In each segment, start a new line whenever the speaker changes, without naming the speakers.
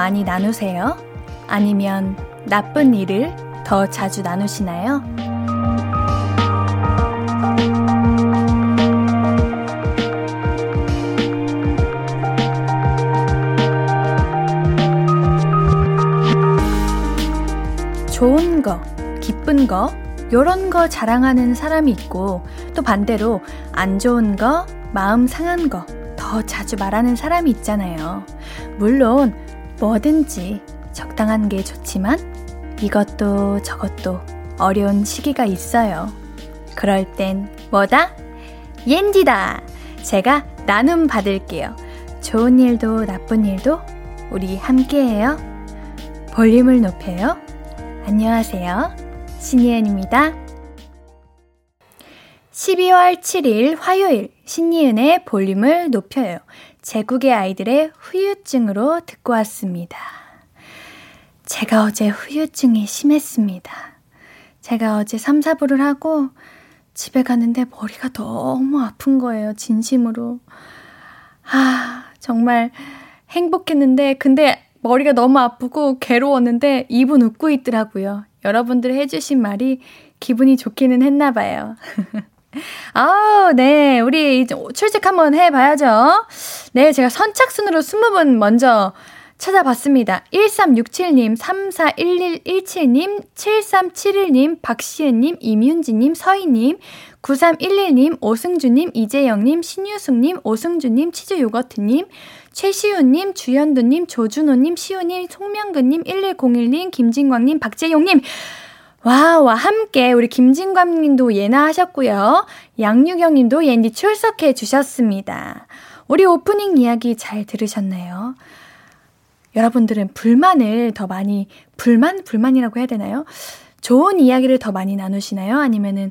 더 많이 나누세요? 아니면 나쁜 일을 더 자주 나누시나요? 좋은 거, 기쁜 거, 요런 거 자랑하는 사람이 있고, 또 반대로 안 좋은 거, 마음 상한 거, 더 자주 말하는 사람이 있잖아요. 물론, 뭐든지 적당한 게 좋지만, 이것도 저것도 어려운 시기가 있어요. 그럴 땐 뭐다? 옌디다! 제가 나눔 받을게요. 좋은 일도 나쁜 일도 우리 함께해요. 볼륨을 높여요. 안녕하세요. 신예은입니다. 12월 7일 화요일 신예은의 볼륨을 높여요. 제국의 아이들의 후유증으로 듣고 왔습니다. 제가 어제 후유증이 심했습니다. 제가 어제 3, 4부를 하고 집에 가는데 머리가 너무 아픈 거예요. 진심으로. 아, 정말 행복했는데, 근데 머리가 너무 아프고 괴로웠는데 입은 웃고 있더라고요. 여러분들 해주신 말이 기분이 좋기는 했나 봐요. 아우, 네. 우리 출첵 한번 해봐야죠. 네, 제가 선착순으로 20분 먼저 찾아봤습니다. 1367님, 341117님, 7371님, 박시은님, 임윤지님, 서희님, 9311님, 오승주님, 이재영님, 신유숙님, 오승주님, 치즈요거트님, 최시우님, 주현두님, 조준호님, 시우님, 송명근님, 1101님, 김진광님, 박재용님, 와와 함께 우리 김진광님도 예나 하셨고요. 양유경 님도 옌디 출석해 주셨습니다. 우리 오프닝 이야기 잘 들으셨나요? 여러분들은 불만을 더 많이 불만 불만이라고 해야 되나요? 좋은 이야기를 더 많이 나누시나요? 아니면은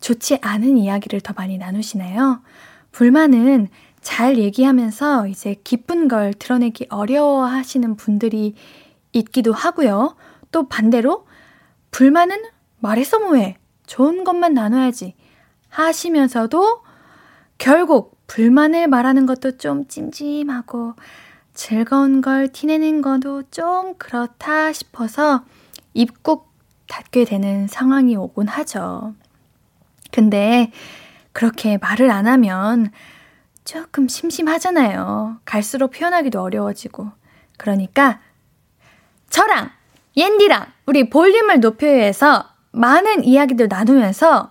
좋지 않은 이야기를 더 많이 나누시나요? 불만은 잘 얘기하면서 이제 기쁜 걸 드러내기 어려워 하시는 분들이 있기도 하고요. 또 반대로 불만은 말해서 뭐해? 좋은 것만 나눠야지. 하시면서도 결국 불만을 말하는 것도 좀 찜찜하고 즐거운 걸 티내는 것도 좀 그렇다 싶어서 입국 닫게 되는 상황이 오곤 하죠. 근데 그렇게 말을 안 하면 조금 심심하잖아요. 갈수록 표현하기도 어려워지고. 그러니까 저랑 옌디랑 우리 볼륨을 높여서 많은 이야기들 나누면서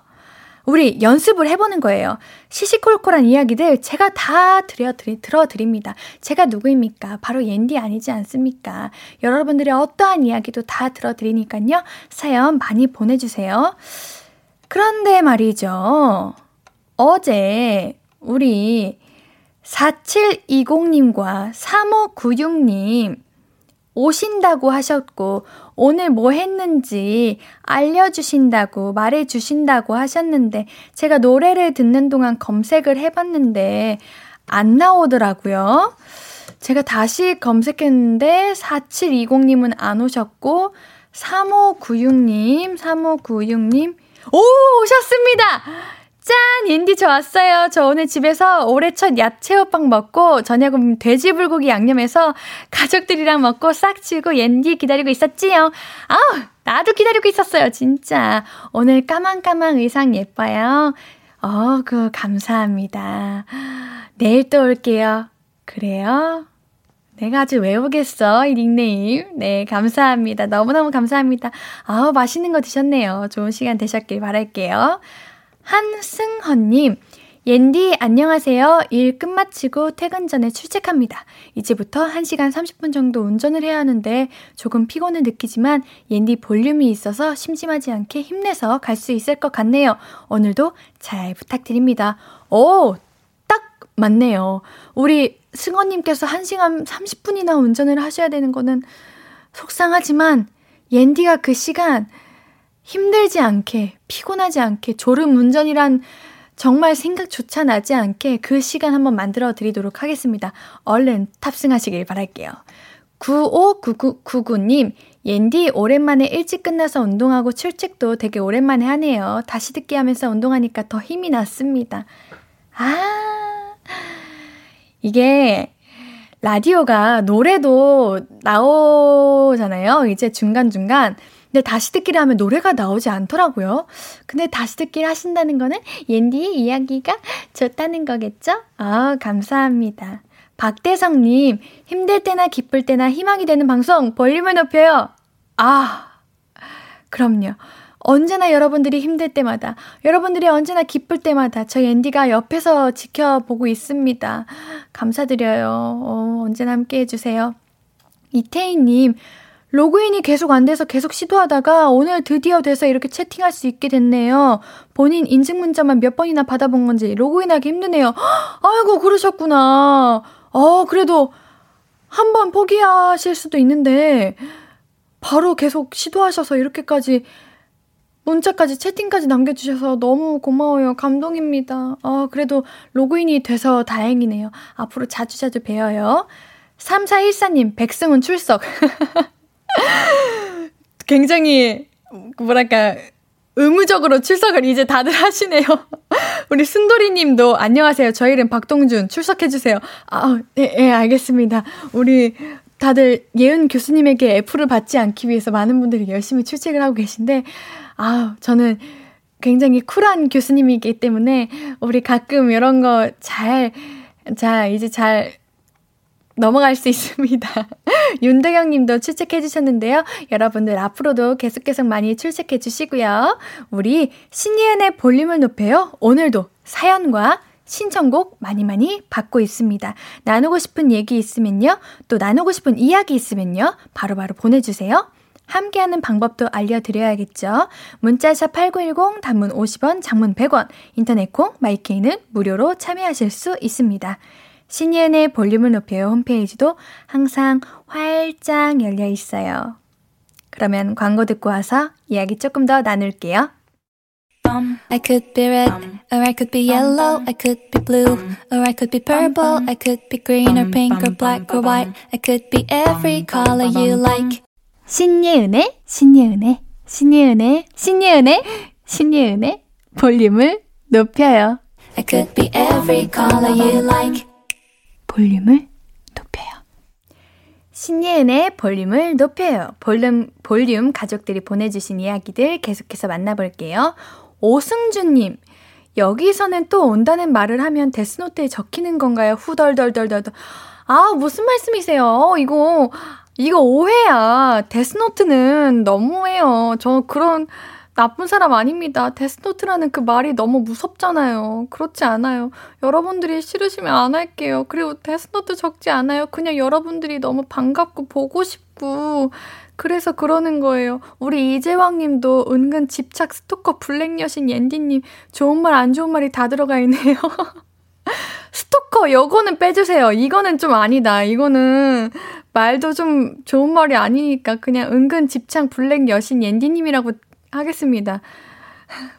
우리 연습을 해보는 거예요. 시시콜콜한 이야기들 제가 다 들려드리, 들어드립니다. 제가 누구입니까? 바로 옌디 아니지 않습니까? 여러분들의 어떠한 이야기도 다 들어드리니까요. 사연 많이 보내주세요. 그런데 말이죠. 어제 우리 4720님과 3596님 오신다고 하셨고, 오늘 뭐 했는지 알려주신다고, 말해주신다고 하셨는데, 제가 노래를 듣는 동안 검색을 해봤는데, 안 나오더라고요. 제가 다시 검색했는데, 4720님은 안 오셨고, 3596님, 3596님, 오, 오셨습니다! 짠! 옌디 저 왔어요. 저 오늘 집에서 올해 첫 야채호빵 먹고 저녁은 돼지불고기 양념해서 가족들이랑 먹고 싹 치우고 옌디 기다리고 있었지요. 아우! 나도 기다리고 있었어요. 진짜. 오늘 까만까만 의상 예뻐요. 어, 그, 감사합니다. 내일 또 올게요. 그래요? 내가 아주 외우겠어, 이 닉네임. 네, 감사합니다. 너무너무 감사합니다. 아우, 맛있는 거 드셨네요. 좋은 시간 되셨길 바랄게요. 한승헌님, 옌디 안녕하세요. 일 끝마치고 퇴근 전에 출첵합니다. 이제부터 1시간 30분 정도 운전을 해야 하는데 조금 피곤을 느끼지만 옌디 볼륨이 있어서 심심하지 않게 힘내서 갈 수 있을 것 같네요. 오늘도 잘 부탁드립니다. 오, 딱 맞네요. 우리 승헌님께서 1시간 30분이나 운전을 하셔야 되는 거는 속상하지만 옌디가 그 시간 힘들지 않게, 피곤하지 않게, 졸음 운전이란 정말 생각조차 나지 않게 그 시간 한번 만들어 드리도록 하겠습니다. 얼른 탑승하시길 바랄게요. 9599님, 옌디 오랜만에 일찍 끝나서 운동하고 출첵도 되게 오랜만에 하네요. 다시 듣기 하면서 운동하니까 더 힘이 났습니다. 아, 이게 라디오가 노래도 나오잖아요. 이제 중간중간. 근데 다시 듣기를 하면 노래가 나오지 않더라고요. 근데 다시 듣기를 하신다는 거는 옌디의 이야기가 좋다는 거겠죠? 아, 감사합니다. 박대성님, 힘들 때나 기쁠 때나 희망이 되는 방송 볼륨을 높여요. 아, 그럼요. 언제나 여러분들이 힘들 때마다, 여러분들이 언제나 기쁠 때마다 저희 앤디가 옆에서 지켜보고 있습니다. 감사드려요. 어, 언제나 함께 해주세요. 이태희님, 로그인이 계속 안 돼서 계속 시도하다가 오늘 드디어 돼서 이렇게 채팅할 수 있게 됐네요. 본인 인증 문자만 몇 번이나 받아본 건지 로그인하기 힘드네요. 아이고, 그러셨구나. 어, 그래도 한 번 포기하실 수도 있는데, 바로 계속 시도하셔서 이렇게까지 문자까지 채팅까지 남겨주셔서 너무 고마워요. 감동입니다. 아, 그래도 로그인이 돼서 다행이네요. 앞으로 자주자주 뵈어요. 3414님, 백승훈 출석. 굉장히, 뭐랄까, 의무적으로 출석을 이제 다들 하시네요. 우리 순돌이 님도 안녕하세요. 저희 이름 박동준 출석해주세요. 아, 예, 예, 알겠습니다. 우리 다들 예은 교수님에게 애플을 받지 않기 위해서 많은 분들이 열심히 출첵을 하고 계신데, 아, 저는 굉장히 쿨한 교수님이기 때문에 우리 가끔 이런 거 잘, 자, 이제 잘 넘어갈 수 있습니다. 윤대경 님도 출첵해 주셨는데요. 여러분들 앞으로도 계속 계속 많이 출첵해 주시고요. 우리 신예은의 볼륨을 높여요. 오늘도 사연과 신청곡 많이 많이 받고 있습니다. 나누고 싶은 얘기 있으면요. 또 나누고 싶은 이야기 있으면요. 바로바로 바로 보내주세요. 함께하는 방법도 알려드려야겠죠. 문자샵 8910, 단문 50원, 장문 100원, 인터넷 콩, 마이케이는 무료로 참여하실 수 있습니다. 신예은의 볼륨을 높여요 홈페이지도 항상 활짝 열려 있어요. 그러면 광고 듣고 와서 이야기 조금 더 나눌게요. I could be red, or I could be yellow, I could be blue, or I could be purple, I could be green or pink or black or white, I could be every color you like. 신예은의, 신예은의, 신예은의, 신예은의, 신예은의 볼륨을 높여요. I could be every color you like. 볼륨을 높여요. 신예은의 볼륨을 높여요. 볼륨, 볼륨 가족들이 보내주신 이야기들 계속해서 만나볼게요. 오승주님, 여기서는 또 온다는 말을 하면 데스노트에 적히는 건가요? 후덜덜덜덜. 아, 무슨 말씀이세요? 이거, 이거 오해야. 데스노트는 너무해요. 저 그런 나쁜 사람 아닙니다. 데스노트라는 그 말이 너무 무섭잖아요. 그렇지 않아요. 여러분들이 싫으시면 안 할게요. 그리고 데스노트 적지 않아요. 그냥 여러분들이 너무 반갑고 보고 싶고 그래서 그러는 거예요. 우리 이재왕 님도 은근 집착 스토커 블랙 여신 옌디님 좋은 말 안 좋은 말이 다 들어가 있네요. 스토커 요거는 빼주세요. 이거는 좀 아니다. 이거는 말도 좀 좋은 말이 아니니까 그냥 은근 집착 블랙 여신 옌디님이라고 하겠습니다.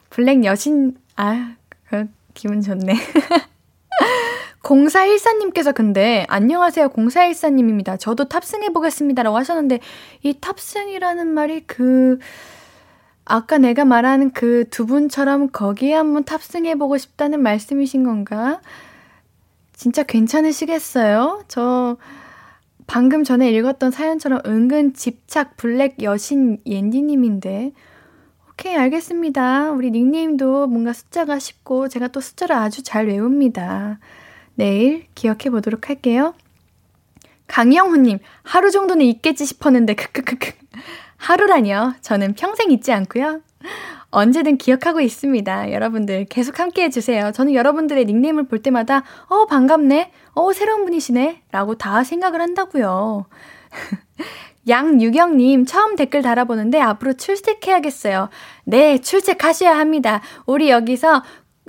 블랙 여신, 아, 그, 기분 좋네. 0414님께서 근데, 안녕하세요. 0414님입니다. 저도 탑승해보겠습니다라고 하셨는데, 이 탑승이라는 말이 그, 아까 내가 말한 그 두 분처럼 거기에 한번 탑승해보고 싶다는 말씀이신 건가? 진짜 괜찮으시겠어요? 저, 방금 전에 읽었던 사연처럼 은근 집착 블랙 여신 옌디님인데, 오케이, 알겠습니다. 우리 닉네임도 뭔가 숫자가 쉽고 제가 또 숫자를 아주 잘 외웁니다. 내일 기억해 보도록 할게요. 강영훈님, 하루 정도는 있겠지 싶었는데, 크크크크. 하루라뇨. 저는 평생 잊지 않고요. 언제든 기억하고 있습니다. 여러분들 계속 함께 해주세요. 저는 여러분들의 닉네임을 볼 때마다, 어, 반갑네. 어, 새로운 분이시네. 라고 다 생각을 한다고요. 양유경님, 처음 댓글 달아보는데 앞으로 출첵해야겠어요. 네, 출첵하셔야 합니다. 우리 여기서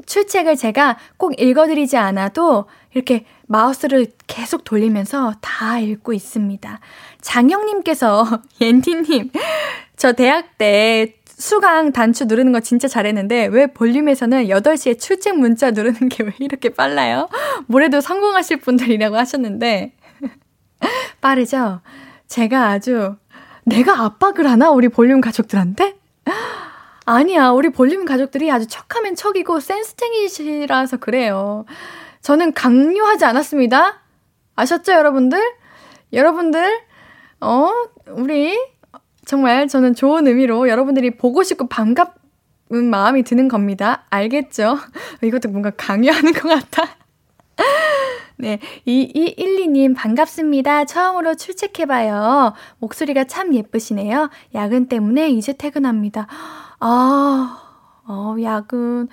출첵을 제가 꼭 읽어드리지 않아도 이렇게 마우스를 계속 돌리면서 다 읽고 있습니다. 장영님께서, 옌디님, 저 대학 때 수강 단추 누르는 거 진짜 잘했는데 왜 볼륨에서는 8시에 출첵 문자 누르는 게 왜 이렇게 빨라요? 뭐래도 성공하실 분들이라고 하셨는데 빠르죠? 제가 아주 내가 압박을 하나? 우리 볼륨 가족들한테? 아니야. 우리 볼륨 가족들이 아주 척하면 척이고 센스쟁이시라서 그래요. 저는 강요하지 않았습니다. 아셨죠, 여러분들? 여러분들, 어, 우리, 정말 저는 좋은 의미로 여러분들이 보고 싶고 반갑은 마음이 드는 겁니다. 알겠죠? 이것도 뭔가 강요하는 것 같아. 네, 2212님 반갑습니다. 처음으로 출첵해봐요. 목소리가 참 예쁘시네요. 야근 때문에 이제 퇴근합니다. 아, 어, 야근.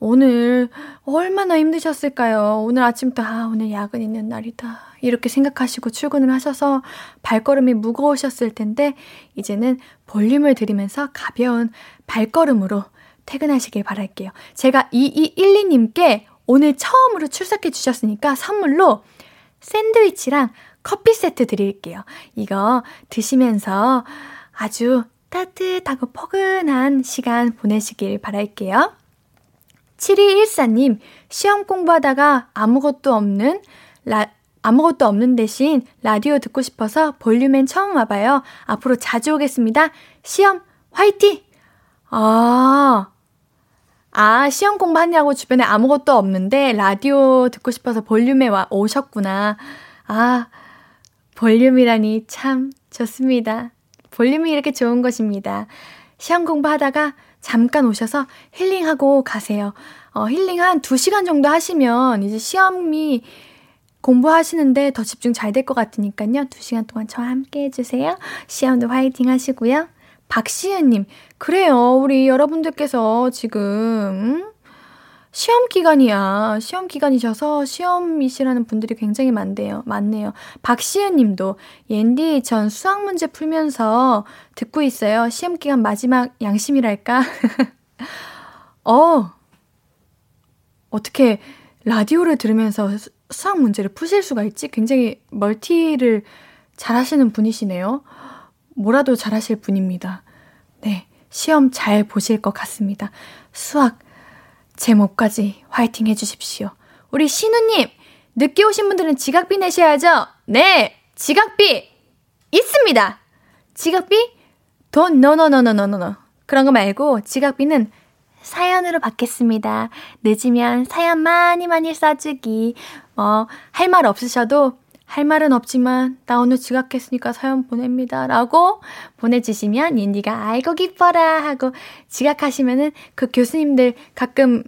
오늘 얼마나 힘드셨을까요? 오늘 아침부터, 아, 오늘 야근 있는 날이다. 이렇게 생각하시고 출근을 하셔서 발걸음이 무거우셨을 텐데, 이제는 볼륨을 들이면서 가벼운 발걸음으로 퇴근하시길 바랄게요. 제가 2212님께 오늘 처음으로 출석해 주셨으니까 선물로 샌드위치랑 커피 세트 드릴게요. 이거 드시면서 아주 따뜻하고 포근한 시간 보내시길 바랄게요. 7214님, 시험 공부하다가 아무것도 없는, 라, 아무것도 없는 대신 라디오 듣고 싶어서 볼륨엔 처음 와봐요. 앞으로 자주 오겠습니다. 시험 화이팅! 아, 아, 시험 공부하냐고 주변에 아무것도 없는데 라디오 듣고 싶어서 볼륨에 와 오셨구나. 아, 볼륨이라니 참 좋습니다. 볼륨이 이렇게 좋은 것입니다. 시험 공부하다가 잠깐 오셔서 힐링하고 가세요. 어, 힐링 한 2시간 정도 하시면 이제 시험이 공부하시는데 더 집중 잘 될 것 같으니까요. 2시간 동안 저와 함께 해주세요. 시험도 화이팅 하시고요. 박시은님, 그래요. 우리 여러분들께서 지금, 시험 기간이야. 시험 기간이셔서 시험이시라는 분들이 굉장히 많대요. 많네요. 박시은 님도 옌디 전 수학 문제 풀면서 듣고 있어요. 시험 기간 마지막 양심이랄까? 어. 어떻게 라디오를 들으면서 수학 문제를 푸실 수가 있지? 굉장히 멀티를 잘 하시는 분이시네요. 뭐라도 잘하실 분입니다. 네, 시험 잘 보실 것 같습니다. 수학 제목까지 화이팅 해주십시오. 우리 신우님, 늦게 오신 분들은 지각비 내셔야죠? 네, 지각비 있습니다. 지각비? 돈, 노노노노노노. 그런 거 말고 지각비는 사연으로 받겠습니다. 늦으면 사연 많이 많이 써주기. 어, 할말 없으셔도 할 말은 없지만 나 오늘 지각했으니까 사연 보냅니다. 라고 보내주시면 옌디가 아이고 기뻐라 하고 지각하시면은 그 교수님들 가끔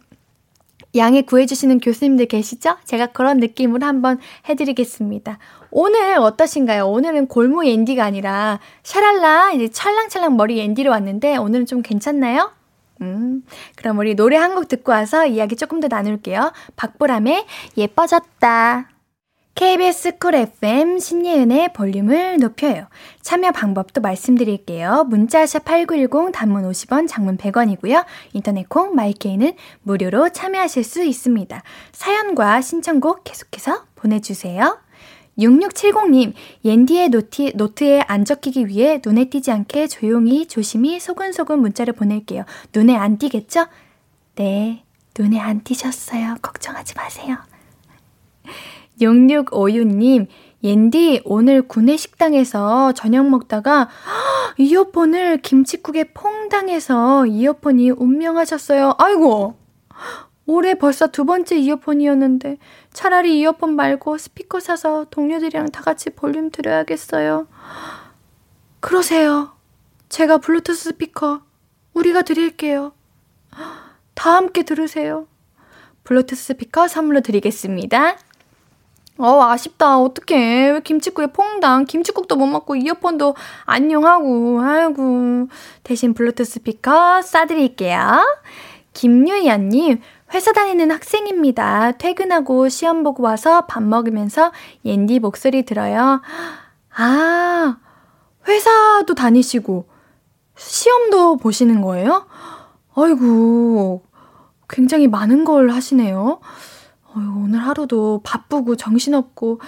양해 구해주시는 교수님들 계시죠? 제가 그런 느낌으로 한번 해드리겠습니다. 오늘 어떠신가요? 오늘은 골무 앤디가 아니라 샤랄라 이제 찰랑찰랑 머리 앤디로 왔는데 오늘은 좀 괜찮나요? 음, 그럼 우리 노래 한 곡 듣고 와서 이야기 조금 더 나눌게요. 박보람의 예뻐졌다. KBS Cool FM 신예은의 볼륨을 높여요. 참여 방법도 말씀드릴게요. 문자샵 8910 단문 50원, 장문 100원이고요. 인터넷 콩 my K는 무료로 참여하실 수 있습니다. 사연과 신청곡 계속해서 보내주세요. 6670님, 옌디의 노티, 노트에 안 적히기 위해 눈에 띄지 않게 조용히 조심히 소근소근 문자를 보낼게요. 눈에 안 띄겠죠? 네, 눈에 안 띄셨어요. 걱정하지 마세요. 6656님, 옌디, 오늘 구내식당에서 저녁 먹다가 이어폰을 김치국에 퐁당해서 이어폰이 운명하셨어요. 아이고! 올해 벌써 두 번째 이어폰이었는데 차라리 이어폰 말고 스피커 사서 동료들이랑 다 같이 볼륨 들어야겠어요. 그러세요. 제가 블루투스 스피커 우리가 드릴게요. 다 함께 들으세요. 블루투스 스피커 선물로 드리겠습니다. 어, 아쉽다. 어떡해. 왜 김치국에 퐁당. 김치국도 못 먹고 이어폰도 안녕하고. 아이고. 대신 블루투스 스피커 싸드릴게요. 김유연님, 회사 다니는 학생입니다. 퇴근하고 시험 보고 와서 밥 먹으면서 옌디 목소리 들어요. 아, 회사도 다니시고, 시험도 보시는 거예요? 아이고, 굉장히 많은 걸 하시네요. 어휴, 오늘 하루도 바쁘고 정신없고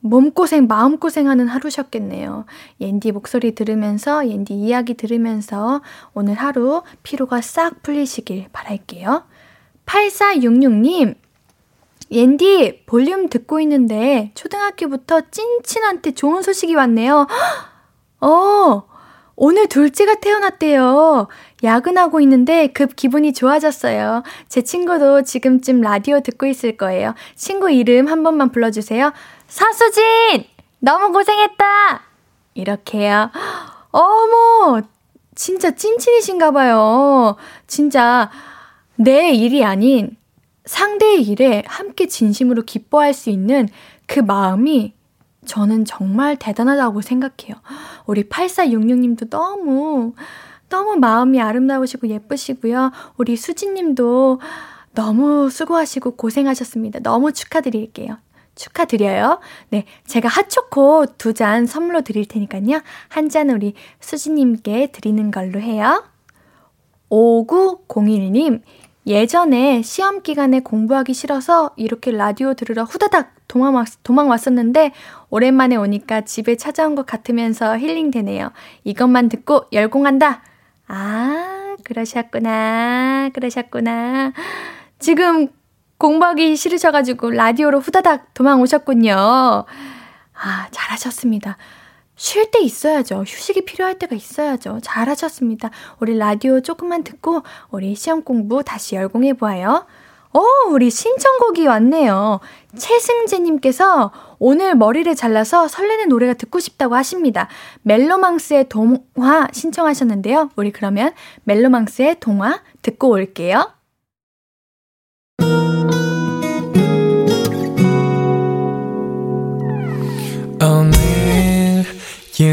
몸고생, 마음고생하는 하루셨겠네요. 옌디 목소리 들으면서, 옌디 이야기 들으면서 오늘 하루 피로가 싹 풀리시길 바랄게요. 8466님, 옌디 볼륨 듣고 있는데 초등학교부터 찐친한테 좋은 소식이 왔네요. 어, 오늘 둘째가 태어났대요. 야근하고 있는데 급 기분이 좋아졌어요. 제 친구도 지금쯤 라디오 듣고 있을 거예요. 친구 이름 한 번만 불러주세요. 서수진! 너무 고생했다! 이렇게요. 어머! 진짜 찐친이신가 봐요. 진짜 내 일이 아닌 상대의 일에 함께 진심으로 기뻐할 수 있는 그 마음이 저는 정말 대단하다고 생각해요. 우리 8466님도 너무, 너무 마음이 아름다우시고 예쁘시고요. 우리 수진님도 너무 수고하시고 고생하셨습니다. 너무 축하드릴게요. 축하드려요. 네, 제가 핫초코 두 잔 선물로 드릴 테니까요. 한 잔 우리 수지님께 드리는 걸로 해요. 5901님, 예전에 시험 기간에 공부하기 싫어서 이렇게 라디오 들으러 후다닥 도망, 왔, 도망 왔었는데 오랜만에 오니까 집에 찾아온 것 같으면서 힐링되네요. 이것만 듣고 열공한다. 아, 그러셨구나. 그러셨구나. 지금 공부하기 싫으셔가지고 라디오로 후다닥 도망 오셨군요. 아, 잘하셨습니다. 쉴 때 있어야죠. 휴식이 필요할 때가 있어야죠. 잘하셨습니다. 우리 라디오 조금만 듣고 우리 시험 공부 다시 열공해 보아요. 어, 우리 신청곡이 왔네요. 최승재님께서 오늘 머리를 잘라서 설레는 노래가 듣고 싶다고 하십니다. 멜로망스의 동화 신청하셨는데요. 우리 그러면 멜로망스의 동화 듣고 올게요. 오늘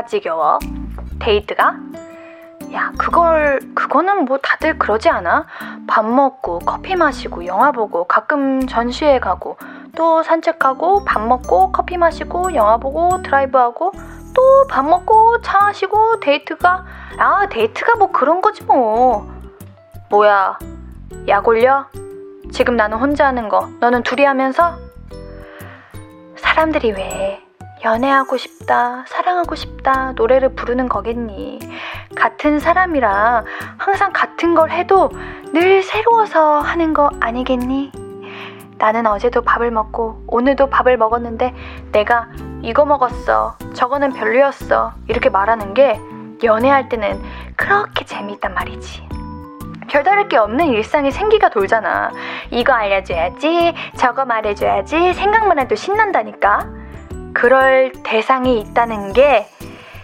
뭐가 지겨워? 데이트가? 야, 그걸, 그거는 뭐 다들 그러지 않아? 밥 먹고, 커피 마시고, 영화 보고, 가끔 전시회 가고, 또 산책하고, 밥 먹고, 커피 마시고, 영화 보고, 드라이브하고, 또 밥 먹고, 차 마시고, 데이트가, 아, 데이트가 뭐 그런 거지 뭐. 뭐야, 약 올려? 지금 나는 혼자 하는 거, 너는 둘이 하면서? 사람들이 왜 연애하고 싶다, 사랑하고 싶다, 노래를 부르는 거겠니. 같은 사람이랑 항상 같은 걸 해도 늘 새로워서 하는 거 아니겠니? 나는 어제도 밥을 먹고 오늘도 밥을 먹었는데 내가 이거 먹었어, 저거는 별로였어, 이렇게 말하는 게 연애할 때는 그렇게 재미있단 말이지. 별다를 게 없는 일상이 생기가 돌잖아. 이거 알려줘야지, 저거 말해줘야지, 생각만 해도 신난다니까. 그럴 대상이 있다는 게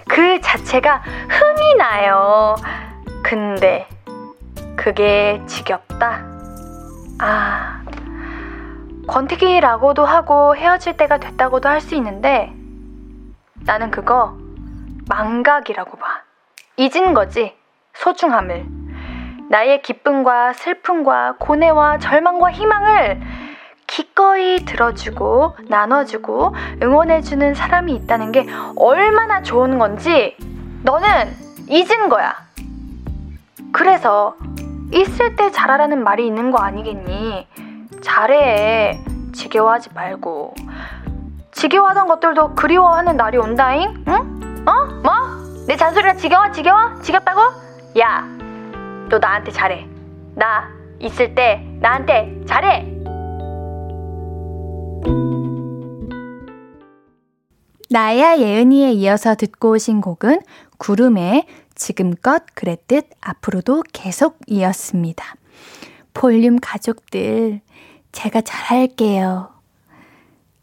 그 자체가 흥이 나요. 근데 그게 지겹다? 아, 권태기라고도 하고 헤어질 때가 됐다고도 할 수 있는데 나는 그거 망각이라고 봐. 잊은 거지, 소중함을. 나의 기쁨과 슬픔과 고뇌와 절망과 희망을 기꺼이 들어주고 나눠주고 응원해주는 사람이 있다는 게 얼마나 좋은 건지 너는 잊은 거야. 그래서 있을 때 잘하라는 말이 있는 거 아니겠니? 잘해. 지겨워하지 말고. 지겨워하던 것들도 그리워하는 날이 온다잉? 응? 어? 뭐? 내 잔소리가 지겨워? 지겨워? 지겹다고? 야, 너 나한테 잘해. 나 있을 때 나한테 잘해. 나야 예은이에 이어서 듣고 오신 곡은 구름의 지금껏 그랬듯 앞으로도 계속 이었습니다. 볼륨 가족들, 제가 잘할게요.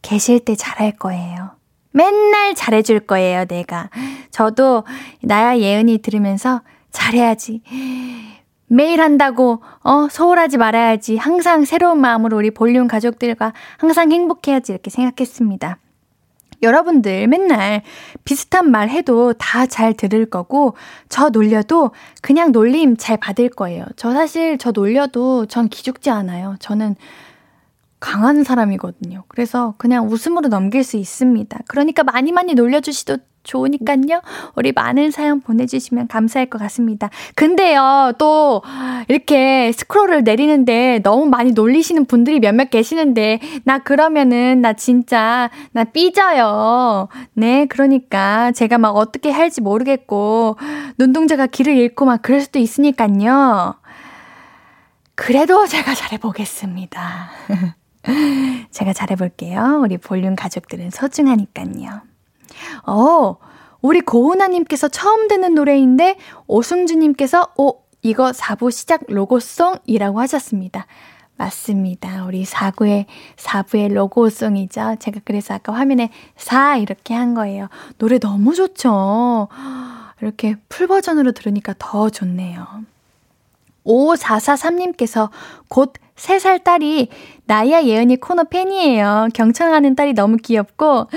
계실 때 잘할 거예요. 맨날 잘해줄 거예요, 내가. 저도 나야 예은이 들으면서 잘해야지. 매일 한다고, 어, 소홀하지 말아야지. 항상 새로운 마음으로 우리 볼륨 가족들과 항상 행복해야지. 이렇게 생각했습니다. 여러분들 맨날 비슷한 말 해도 다 잘 들을 거고, 저 놀려도 그냥 놀림 잘 받을 거예요. 저 사실 저 놀려도 전 기죽지 않아요. 저는 강한 사람이거든요. 그래서 그냥 웃음으로 넘길 수 있습니다. 그러니까 많이 많이 놀려주시도 좋으니까요. 우리 많은 사연 보내주시면 감사할 것 같습니다. 근데요, 또 이렇게 스크롤을 내리는데 너무 많이 놀리시는 분들이 몇몇 계시는데 나 그러면은 나 진짜 나 삐져요. 네, 그러니까 제가 막 어떻게 할지 모르겠고 눈동자가 길을 잃고 막 그럴 수도 있으니까요. 그래도 제가 잘해보겠습니다. 제가 잘해볼게요. 우리 볼륨 가족들은 소중하니까요. 어, 우리 고은아님께서 처음 듣는 노래인데, 오승주님께서, 오, 이거 4부 시작 로고송이라고 하셨습니다. 맞습니다. 우리 4구의, 4부의 로고송이죠. 제가 그래서 아까 화면에 4 이렇게 한 거예요. 노래 너무 좋죠? 이렇게 풀 버전으로 들으니까 더 좋네요. 5443님께서 곧 3살 딸이 나야 예은이 코너 팬이에요. 경청하는 딸이 너무 귀엽고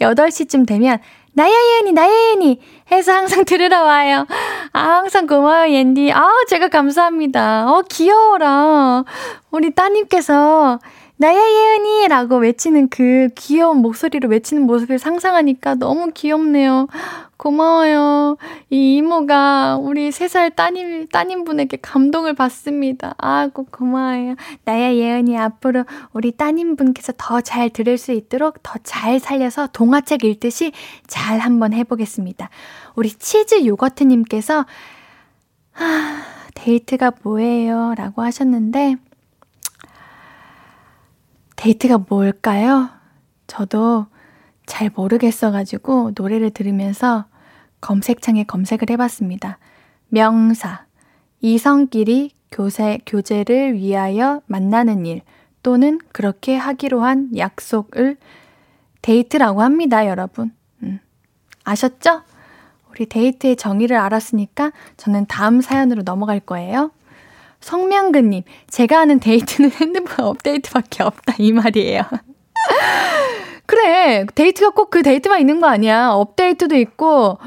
8시쯤 되면 나야 예은이 나야 예은이 해서 항상 들으러 와요. 아, 항상 고마워요 옌디. 아 제가 감사합니다. 어 귀여워라. 우리 따님께서 나야 예은이 라고 외치는 그 귀여운 목소리로 외치는 모습을 상상하니까 너무 귀엽네요. 고마워요. 이 이모가 우리 3살 따님, 따님분에게 감동을 받습니다. 아이고, 고마워요. 나야 예은이 앞으로 우리 따님분께서 더 잘 들을 수 있도록 더 잘 살려서 동화책 읽듯이 잘 한번 해보겠습니다. 우리 치즈 요거트님께서, 하, 데이트가 뭐예요? 라고 하셨는데, 데이트가 뭘까요? 저도 잘 모르겠어가지고 노래를 들으면서 검색창에 검색을 해봤습니다. 명사, 이성끼리 교세, 교제를 위하여 만나는 일 또는 그렇게 하기로 한 약속을 데이트라고 합니다, 여러분. 음. 아셨죠? 우리 데이트의 정의를 알았으니까 저는 다음 사연으로 넘어갈 거예요. 성명근님, 제가 아는 데이트는 핸드폰 업데이트밖에 없다, 이 말이에요. 그래, 데이트가 꼭 그 데이트만 있는 거 아니야. 업데이트도 있고,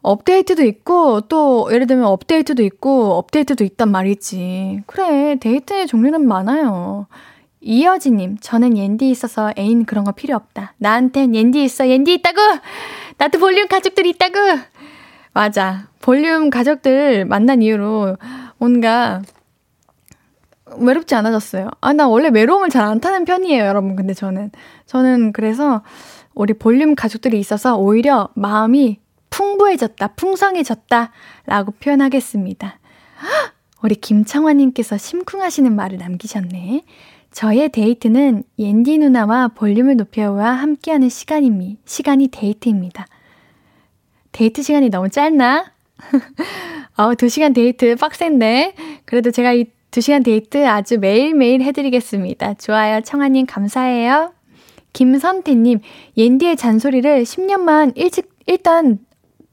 업데이트도 있고, 또, 예를 들면 업데이트도 있고, 업데이트도 있단 말이지. 그래, 데이트의 종류는 많아요. 이여지님, 저는 옌디 있어서 애인 그런 거 필요 없다. 나한텐 옌디 있어, 옌디 있다고! 나도 볼륨 가족들 있다고! 맞아. 볼륨 가족들 만난 이후로 뭔가 외롭지 않아졌어요. 아, 나 원래 외로움을 잘 안 타는 편이에요, 여러분. 근데 저는. 저는 그래서 우리 볼륨 가족들이 있어서 오히려 마음이 풍부해졌다, 풍성해졌다, 라고 표현하겠습니다. 우리 김창화님께서 심쿵하시는 말을 남기셨네. 저의 데이트는 옌디 누나와 볼륨을 높여와 함께하는 시간입니, 시간이 데이트입니다. 데이트 시간이 너무 짧나? 어, 두 시간 데이트 빡센데. 그래도 제가 이 두시간 데이트 아주 매일매일 해드리겠습니다. 좋아요. 청아님 감사해요. 김선태님, 옌디의 잔소리를 10년만 일찍, 일단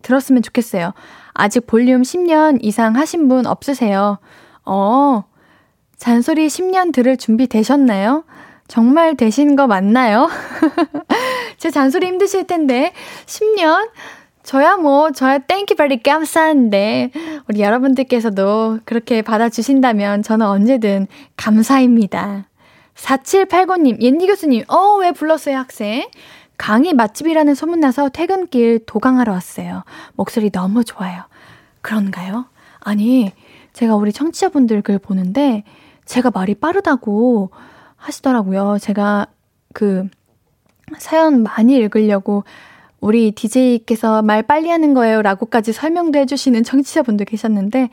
들었으면 좋겠어요. 아직 볼륨 10년 이상 하신 분 없으세요. 어, 잔소리 10년 들을 준비 되셨나요? 정말 되신 거 맞나요? 제 잔소리 힘드실 텐데, 10년? 저야 뭐, 저야 thank you very 감사한데, 우리 여러분들께서도 그렇게 받아주신다면 저는 언제든 감사입니다. 4789님, 옌디 교수님, 어, 왜 불렀어요, 학생? 강의 맛집이라는 소문나서 퇴근길 도강하러 왔어요. 목소리 너무 좋아요. 그런가요? 아니, 제가 우리 청취자분들 글 보는데, 제가 말이 빠르다고 하시더라고요. 제가 그, 사연 많이 읽으려고 우리 DJ께서 말 빨리 하는 거예요. 라고까지 설명도 해주시는 청취자분들 계셨는데,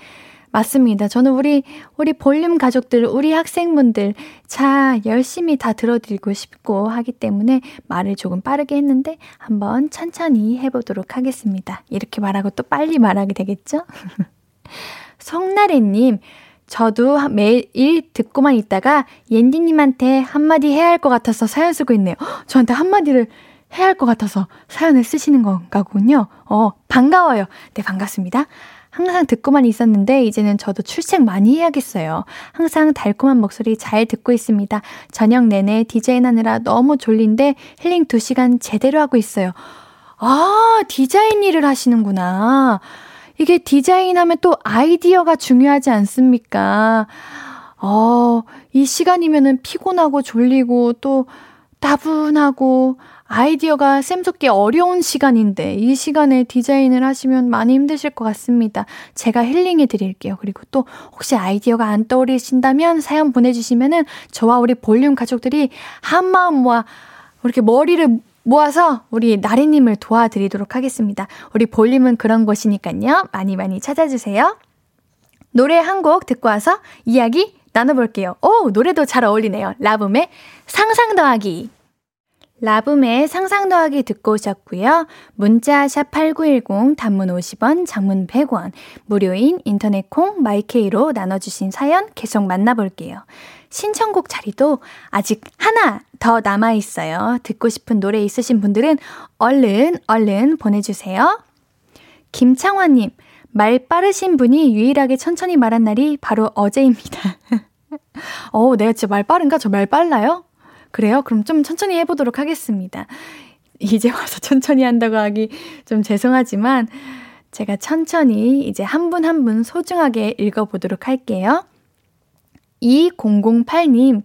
맞습니다. 저는 우리, 우리 볼륨 가족들, 우리 학생분들, 자, 열심히 다 들어드리고 싶고 하기 때문에 말을 조금 빠르게 했는데, 한번 천천히 해보도록 하겠습니다. 이렇게 말하고 또 빨리 말하게 되겠죠? 성나래님, 저도 매일 듣고만 있다가 옌디님한테 한마디 해야 할 것 같아서 사연 쓰고 있네요. 저한테 한마디를 해야 할 것 같아서 사연을 쓰시는 건가군요. 어, 반가워요. 네, 반갑습니다. 항상 듣고만 있었는데 이제는 저도 출첵 많이 해야겠어요. 항상 달콤한 목소리 잘 듣고 있습니다. 저녁 내내 디자인 하느라 너무 졸린데 힐링 2시간 제대로 하고 있어요. 아, 디자인 일을 하시는구나. 이게 디자인 하면 또 아이디어가 중요하지 않습니까? 어, 이 시간이면은 피곤하고 졸리고 또 따분하고 아이디어가 쌤솟기 어려운 시간인데 이 시간에 디자인을 하시면 많이 힘드실 것 같습니다. 제가 힐링해 드릴게요. 그리고 또 혹시 아이디어가 안 떠오르신다면 사연 보내주시면은 저와 우리 볼륨 가족들이 한 마음 모아 이렇게 머리를 모아서 우리 나리님을 도와드리도록 하겠습니다. 우리 볼륨은 그런 곳이니까요. 많이 많이 찾아주세요. 노래 한 곡 듣고 와서 이야기 나눠볼게요. 오, 노래도 잘 어울리네요. 라붐의 상상 더하기. 라붐의 상상 더하기 듣고 오셨고요. 문자 샵 8910 단문 50원, 장문 100원, 무료인 인터넷 콩 마이케이로 나눠주신 사연 계속 만나볼게요. 신청곡 자리도 아직 하나 더 남아있어요. 듣고 싶은 노래 있으신 분들은 얼른, 얼른 보내주세요. 김창환님, 말 빠르신 분이 유일하게 천천히 말한 날이 바로 어제입니다. 어, 내가 진짜 말 빠른가? 저 말 빨라요? 그래요? 그럼 좀 천천히 해보도록 하겠습니다. 이제 와서 천천히 한다고 하기 좀 죄송하지만 제가 천천히 이제 한 분 한 분 소중하게 읽어보도록 할게요. 2008님,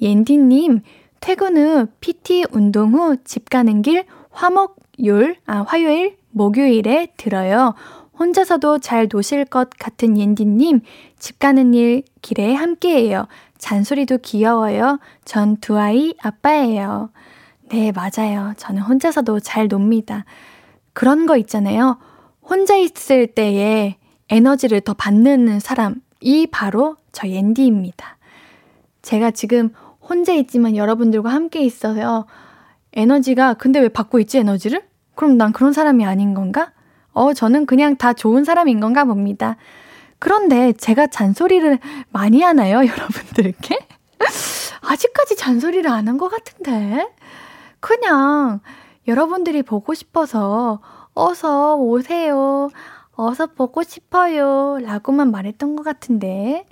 옌디님, 퇴근 후 PT 운동 후 집 가는 길 화목요일, 아, 화요일, 목요일에 들어요. 혼자서도 잘 노실 것 같은 옌디님, 집 가는 일 길에 함께해요. 잔소리도 귀여워요. 전 두 아이 아빠예요. 네, 맞아요. 저는 혼자서도 잘 놉니다. 그런 거 있잖아요. 혼자 있을 때에 에너지를 더 받는 사람이 바로 저 옌디입니다. 제가 지금 혼자 있지만 여러분들과 함께 있어요. 에너지가, 근데 왜 받고 있지, 에너지를? 그럼 난 그런 사람이 아닌 건가? 어, 저는 그냥 다 좋은 사람인 건가 봅니다. 그런데 제가 잔소리를 많이 하나요, 여러분들께? 아직까지 잔소리를 안 한 것 같은데? 그냥 여러분들이 보고 싶어서 어서 오세요. 어서 보고 싶어요. 라고만 말했던 것 같은데.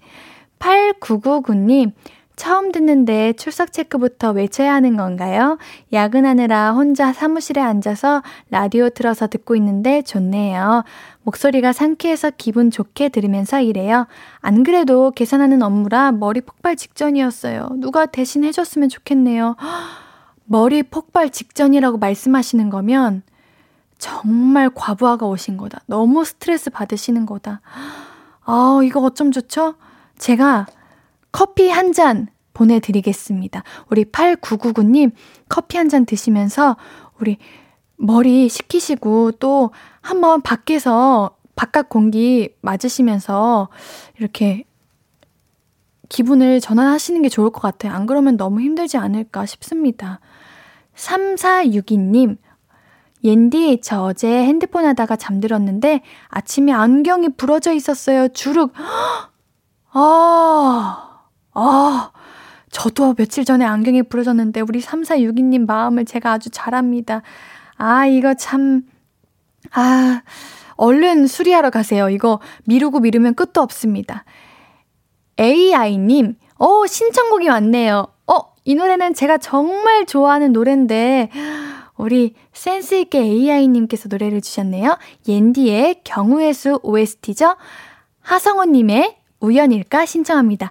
8999님, 처음 듣는데 출석 체크부터 외쳐야 하는 건가요? 야근하느라 혼자 사무실에 앉아서 라디오 틀어서 듣고 있는데 좋네요. 목소리가 상쾌해서 기분 좋게 들으면서 일해요. 안 그래도 계산하는 업무라 머리 폭발 직전이었어요. 누가 대신 해줬으면 좋겠네요. 머리 폭발 직전이라고 말씀하시는 거면 정말 과부하가 오신 거다. 너무 스트레스 받으시는 거다. 아, 이거 어쩜 좋죠? 제가 커피 한 잔 보내드리겠습니다. 우리 8999님 커피 한 잔 드시면서 우리 머리 식히시고 또 한번 밖에서 바깥 공기 맞으시면서 이렇게 기분을 전환하시는 게 좋을 것 같아요. 안 그러면 너무 힘들지 않을까 싶습니다. 3462님, 옌디, 저 어제 핸드폰 하다가 잠들었는데 아침에 안경이 부러져 있었어요. 주룩. 아, 아, 저도 며칠 전에 안경이 부러졌는데 우리 3462님 마음을 제가 아주 잘 압니다. 아, 이거 참, 아, 얼른 수리하러 가세요. 이거 미루고 미루면 끝도 없습니다. AI님, 어, 신청곡이 왔네요. 어, 이 노래는 제가 정말 좋아하는 노래인데, 우리 센스있게 AI님께서 노래를 주셨네요. 옌디의 경우의 수 OST죠? 하성우님의 우연일까 신청합니다.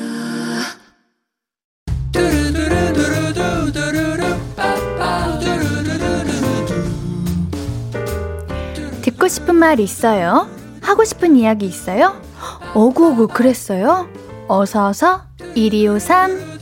듣고 싶은 말 있어요? 하고 싶은 이야기 있어요? 어구어구 그랬어요? 어서어서 1253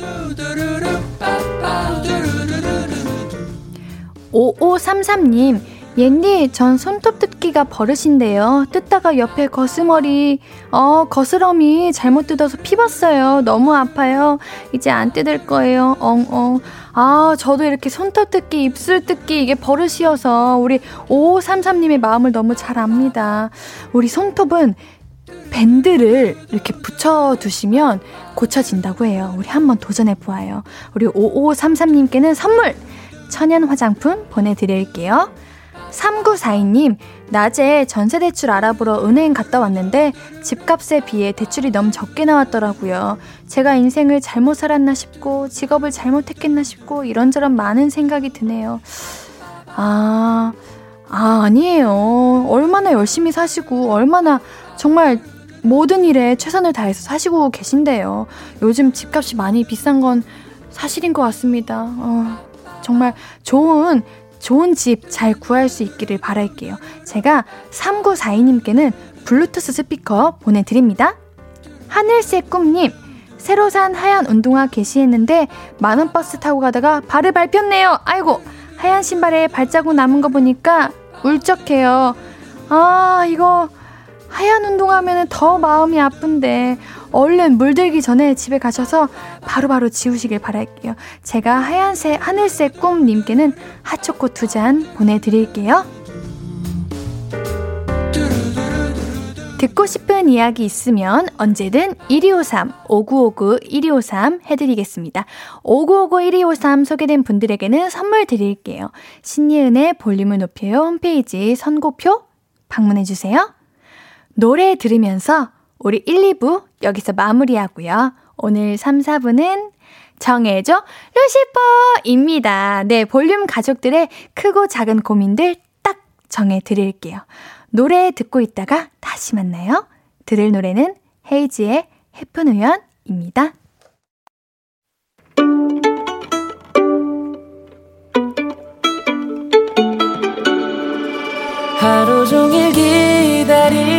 5533님 옌디 전 손톱 뜯기가 버릇인데요. 뜯다가 옆에 거스머리, 어, 거스러미 잘못 뜯어서 피봤어요. 너무 아파요. 이제 안 뜯을 거예요. 엉 엉. 아, 저도 이렇게 손톱 뜯기, 입술 뜯기, 이게 버릇이어서 우리 5533님의 마음을 너무 잘 압니다. 우리 손톱은 밴드를 이렇게 붙여두시면 고쳐진다고 해요. 우리 한번 도전해 보아요. 우리 5533님께는 선물! 천연 화장품 보내드릴게요. 3942님, 낮에 전세대출 알아보러 은행 갔다 왔는데 집값에 비해 대출이 너무 적게 나왔더라고요. 제가 인생을 잘못 살았나 싶고 직업을 잘못했겠나 싶고 이런저런 많은 생각이 드네요. 아, 아, 아니에요. 얼마나 열심히 사시고 얼마나 정말 모든 일에 최선을 다해서 사시고 계신데요. 요즘 집값이 많이 비싼 건 사실인 것 같습니다. 어, 정말 좋은 좋은 집 잘 구할 수 있기를 바랄게요. 제가 3942님께는 블루투스 스피커 보내드립니다. 하늘새 꿈님, 새로 산 하얀 운동화 게시했는데 만원 버스 타고 가다가 발을 밟혔네요. 아이고, 하얀 신발에 발자국 남은 거 보니까 울적해요. 아, 이거 하얀 운동하면 더 마음이 아픈데 얼른 물들기 전에 집에 가셔서 바로바로 바로 지우시길 바랄게요. 제가 하얀색 하늘색 꿈님께는 핫초코 두 잔 보내드릴게요. 듣고 싶은 이야기 있으면 언제든 1253, 5959, 1253 해드리겠습니다. 5959, 1253 소개된 분들에게는 선물 드릴게요. 신예은의 볼륨을 높여요 홈페이지 선고표 방문해주세요. 노래 들으면서 우리 1, 2부 여기서 마무리하고요. 오늘 3, 4부는 정해줘 루시퍼입니다. 네, 볼륨 가족들의 크고 작은 고민들 딱 정해 드릴게요. 노래 듣고 있다가 다시 만나요. 들을 노래는 헤이지의 해픈 우연입니다.
하루 종일 기다린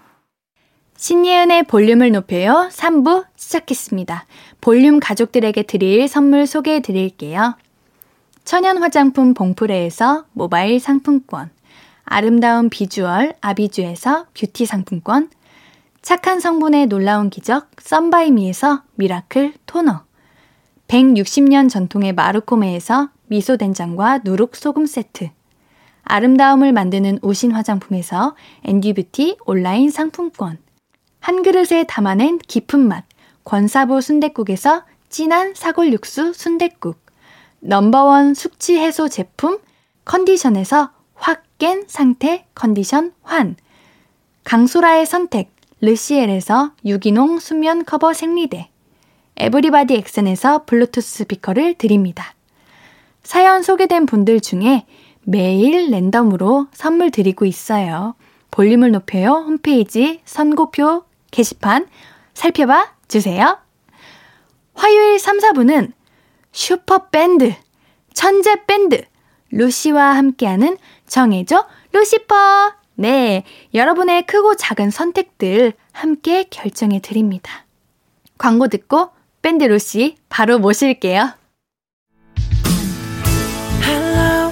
신예은의 볼륨을 높여요 3부 시작했습니다. 볼륨 가족들에게 드릴 선물 소개해 드릴게요. 천연 화장품 봉프레에서 모바일 상품권, 아름다운 비주얼 아비주에서 뷰티 상품권, 착한 성분의 놀라운 기적 썬바이미에서 미라클 토너, 160년 전통의 마르코메에서 미소된장과 누룩소금 세트, 아름다움을 만드는 우신 화장품에서 앤디뷰티 온라인 상품권, 한 그릇에 담아낸 깊은 맛 권사부 순댓국에서 진한 사골 육수 순댓국 number one 숙취 해소 제품 컨디션에서 확 깬 상태 컨디션 환 강소라의 선택 르시엘에서 유기농 순면 커버 생리대 에브리바디 엑센에서 블루투스 스피커를 드립니다. 사연 소개된 분들 중에 매일 랜덤으로 선물 드리고 있어요. 볼륨을 높여요 홈페이지 선곡표 게시판 살펴봐 주세요. 화요일 3, 4부는 슈퍼밴드, 천재밴드, 루시와 함께하는 정해줘 루시퍼. 네, 여러분의 크고 작은 선택들 함께 결정해 드립니다. 광고 듣고 밴드 루시 바로 모실게요.
Hello,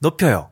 높여요.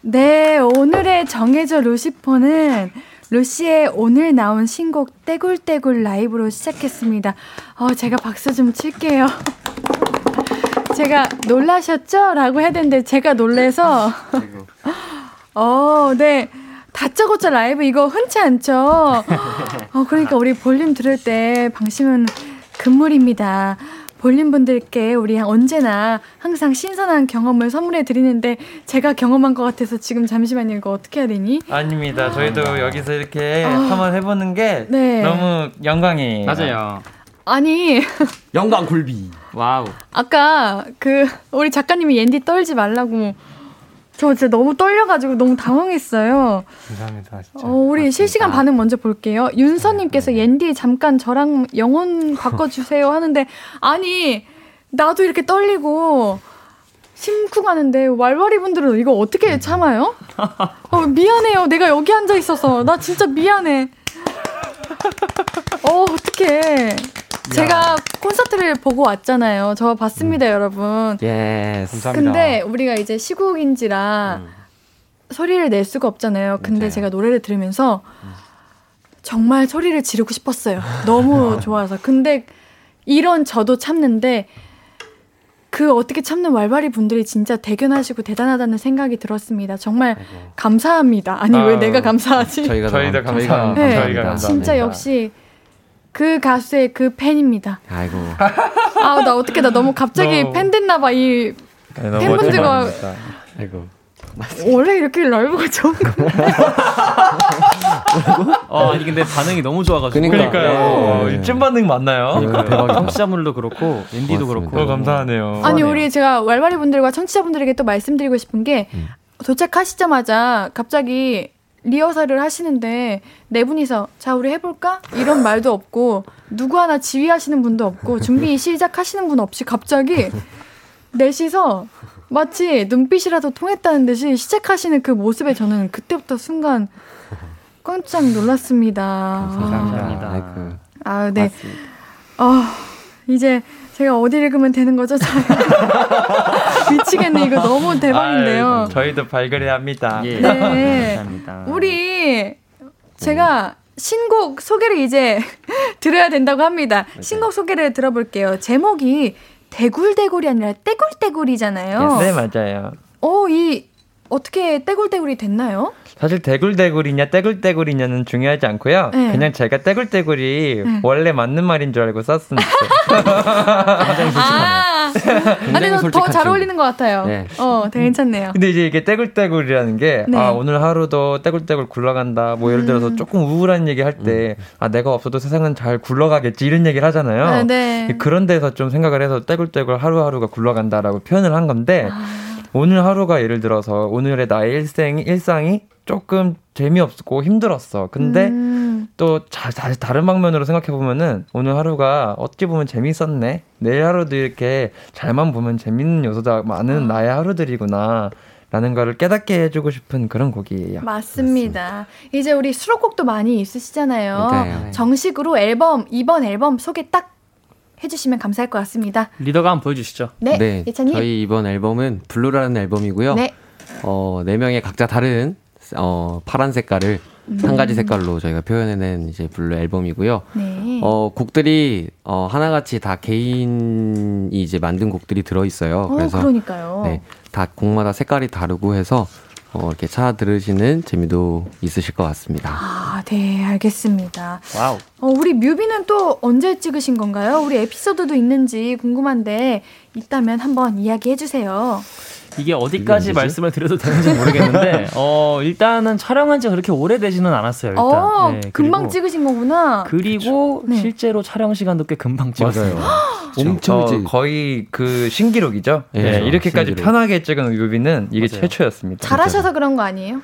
네, 오늘의 정해져 루시퍼는 루시의 오늘 나온 신곡 떼굴떼굴 라이브로 시작했습니다. 어, 제가 박수 좀 칠게요. 제가 놀라셨죠? 라고 해야 되는데 제가 놀래서 어, 네. 다짜고짜 라이브 이거 흔치 않죠? 어, 그러니까 우리 볼륨 들을 때 방심은 금물입니다. 볼륨 분들께 우리 언제나 항상 신선한 경험을 선물해 드리는데 제가 경험한 것 같아서 지금 잠시만요 이거 어떻게 해야 되니?
아닙니다. 저희도 여기서 이렇게
아.
한번 해보는 게
네.
너무 영광이에요.
맞아요.
아니
영광 굴비.
wow.
아까 그 우리 작가님이 옌디 떨지 말라고 저 진짜 너무 떨려가지고 너무 당황했어요.
감사합니다. 진짜.
어, 우리 실시간 반응 먼저 볼게요. 윤서님께서 옌디 잠깐 저랑 영혼 바꿔주세요 하는데 아니 나도 이렇게 떨리고 심쿵하는데 왈왈이 분들은 이거 어떻게 참아요? 어, 미안해요. 내가 여기 앉아 있어서 나 진짜 미안해. 어 어떡해. 제가 콘서트를 보고 왔잖아요. 저 봤습니다, 여러분.
yes.
감사합니다.
근데 우리가 이제 시국인지라 소리를 낼 수가 없잖아요. 근데
맞아요.
제가 노래를 들으면서 정말 소리를 지르고 싶었어요. 너무 좋아서. 근데 이런 저도 참는데 그 어떻게 참는 왈왈이 분들이 진짜 대견하시고 대단하다는 생각이 들었습니다. 정말 감사합니다. 아니 왜
아유,
내가 감사하지?
저희가
저희도
더-
감사-
네,
저희가 감사합니다.
진짜 역시 그 가수의 그 팬입니다.
아이고.
아 나 어떻게 나 너무 갑자기
너무-
팬 됐나 봐. 이
네, 너무
팬분들과.
아이고.
원래 이렇게 라이브가 좋은 거
어, 아니 근데 반응이 너무 좋아가지고.
그러니까.
그러니까요.
네.
이쯤 반응 맞나요?
그러니까 대박이다.
청취자분들도 그렇고
고맙습니다.
그렇고.
어, 감사하네요.
아니. 우리 제가 왈왈이 분들과 청취자분들에게 또 말씀드리고 싶은 게
음.
도착하시자마자 갑자기 리허설을 하시는데 네 분이서 자 우리 해볼까 이런 말도 없고 누구 하나 지휘하시는 분도 없고 준비 시작하시는 분 없이 갑자기 넷이서 마치 눈빛이라도 통했다는 듯이 시작하시는 그 모습에 저는 그때부터 순간 깜짝 놀랐습니다.
감사합니다.
아,
네.
맞습니다.
아, 이제 제가 어디 읽으면 되는 거죠? 저 미치겠네. 이거 너무 대박인데요.
아유, 저희도 발그레 합니다.
예.
네.
감사합니다.
우리 제가 신곡 소개를 이제 들어야 된다고 합니다. 신곡 소개를 들어볼게요. 제목이 대굴대굴이 아니라 떼굴떼굴이잖아요.
네, 맞아요.
어, 이 어떻게 떼굴떼굴이 됐나요?
사실 대굴대굴이냐 떼굴떼굴이냐는 중요하지 않고요.
네.
그냥 제가 떼굴떼굴이
네.
원래 맞는 말인 줄 알고 썼습니다.
아, 근데 더
솔직한
잘
친구.
어울리는 것 같아요.
네.
어, 되게 괜찮네요.
근데 이제 이게 떼굴떼굴이라는 게,
네.
아, 오늘 하루도 떼굴떼굴 굴러간다. 뭐 예를 들어서
음.
조금 우울한 얘기 할 때, 아, 내가 없어도 세상은 잘 굴러가겠지. 이런 얘기를 하잖아요.
네, 네.
그런 데서 좀 생각을 해서 떼굴떼굴 하루하루가 굴러간다라고 표현을 한 건데,
아.
오늘 하루가 예를 들어서 오늘의 나의 일생, 일상이 조금 재미없고 힘들었어. 근데
음,
또 자, 자, 다른 방면으로 생각해 보면은 오늘 하루가 어찌 보면 재밌었네. 내일 하루도 이렇게 잘만 보면 재밌는 요소가 많은 나의 하루들이구나. 라는 거를 깨닫게 해주고 싶은 그런 곡이에요.
맞습니다. 이제 우리 수록곡도 많이 있으시잖아요.
네.
정식으로 앨범, 이번 앨범 소개 딱 해주시면 감사할 것 같습니다.
리더가 한번 보여주시죠.
네, 예찬님.
저희 이번 앨범은 Blue라는 앨범이고요.
네.
어, 네 명의 각자 다른 어, 파란 색깔을 한 가지 색깔로 저희가 표현해낸 이제 Blue 앨범이고요.
네.
어, 곡들이 어, 하나같이 다 개인이 이제 만든 곡들이 들어 있어요.
어,
그래서
그러니까요.
네, 다 곡마다 색깔이 다르고 해서 어, 이렇게 찾아 들으시는 재미도 있으실 것 같습니다.
아, 네, 알겠습니다.
wow.
어, 우리 뮤비는 또 언제 찍으신 건가요? 우리 에피소드도 있는지 궁금한데 있다면 한번 이야기해 주세요.
이게 어디까지? 말씀을 드려도 되는지 모르겠는데, 어, 일단은 촬영한 지 그렇게 오래되지는 않았어요, 일단.
어,
네,
금방 찍으신 거구나.
그리고
네.
실제로 촬영 시간도 꽤 금방 찍었어요.
엄청
어, 거의 그 신기록이죠.
예,
네,
그렇죠.
이렇게까지
신기록.
편하게 찍은 뮤비는 이게
맞아요.
최초였습니다.
잘하셔서 그런 거 아니에요?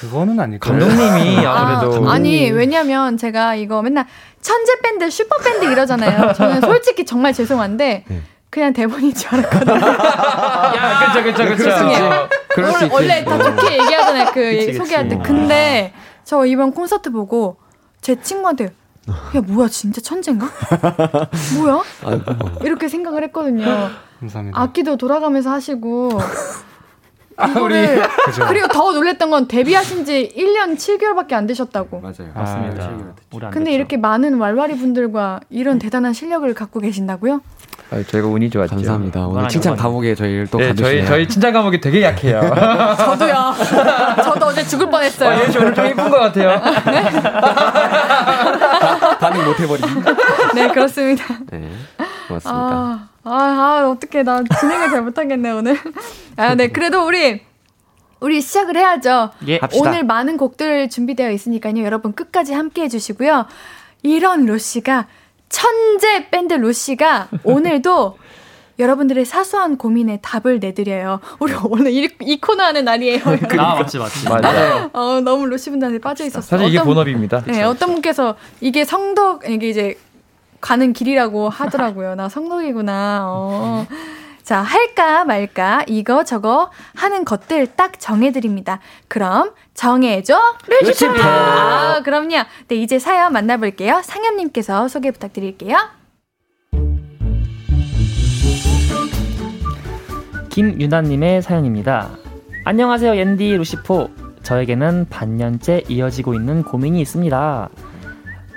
그거는 거예요.
감독님이 아무래도
아, 아니 왜냐면 제가 이거 맨날 천재 밴드 슈퍼 밴드 이러잖아요. 저는 솔직히 정말 죄송한데
네.
그냥 대본인 줄 알았거든요.
야, 그쵸, 그쵸, 그쵸.
죄송해요.
그럴 수
원래, 다 좋게 얘기하잖아요. 그
그치, 그치.
소개할 때. 근데 저 이번 콘서트 보고 제 친구한테 야 뭐야 진짜 천재인가? 뭐야? 이렇게 생각을 했거든요.
감사합니다.
악기도 돌아가면서 하시고
아, 우리
이거를. 그리고 더 놀랬던 건 데뷔하신 지 1년 7개월밖에 안 되셨다고.
맞아요.
맞습니다.
아,
근데
됐죠.
이렇게 많은 왈왈이 분들과 이런 대단한 실력을 갖고 계신다고요?
아, 저희가 운이 좋았죠.
감사합니다. 오늘 칭찬
아니요.
감옥에 저희를 또
네. 저희 저희 친장 감옥이 되게 약해요.
저도요. 저도 어제 죽을
아,
뻔했어요.
예시 오늘 좀 이쁜 것 같아요.
반응 못 해버린.
네, 그렇습니다.
네, 고맙습니다.
아, 아, 아 어떡해. 나 진행을 잘 못하겠네, 오늘. 아, 네. 그래도 우리, 우리 시작을 해야죠.
예.
합시다.
오늘 많은 곡들 준비되어 있으니까요. 여러분 끝까지 함께 해주시고요. 이런 로시가, 천재 밴드 로시가 오늘도 여러분들의 사소한 고민에 답을 내드려요. 우리 오늘 이, 이 코너 하는 날이에요.
아, 맞지, 맞지.
맞아요.
어, 너무 로시 분들한테 빠져 있었어요.
사실 이게
어떤-
본업입니다.
네, 어떤 분께서 이게 성덕 이게 이제 가는 길이라고 하더라고요. 나 성덕이구나. 어. 자, 할까 말까 이거 저거 하는 것들 딱 정해드립니다. 그럼 정해줘 루시파. 아, 그럼요. 네, 이제 사연 만나볼게요. 상현님께서 소개 부탁드릴게요.
김유나님의 사연입니다. 안녕하세요, 옌디 루시포. 저에게는 반년째 이어지고 있는 고민이 있습니다.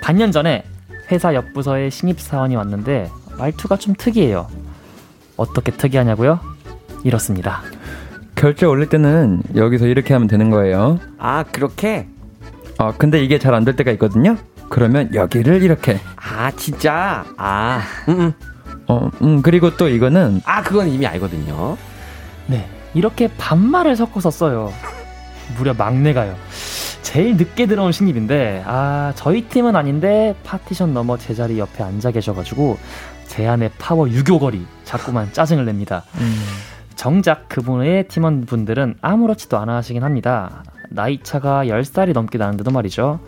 반년 전에 회사 옆 부서에 신입 사원이 왔는데 말투가 좀 특이해요. 어떻게 특이하냐고요? 이렇습니다.
결제 올릴 때는 여기서 이렇게 하면 되는 거예요.
아 그렇게?
어, 근데 이게 잘 안 될 때가 있거든요. 그러면 여기를 이렇게.
아 진짜? 아, 음, 음.
어, 음, 그리고 또 이거는
아 그건 이미 알거든요.
네, 이렇게 반말을 섞어서 써요. 무려 막내가요. 제일 늦게 들어온 신입인데, 아, 저희 팀은 아닌데, 파티션 넘어 제자리 옆에 앉아 계셔가지고, 제 안에 파워 유교girl이, 자꾸만 짜증을 냅니다. 정작 그분의 팀원분들은 아무렇지도 않아 하시긴 합니다. 나이 차가 10살이 넘게 나는데도 말이죠.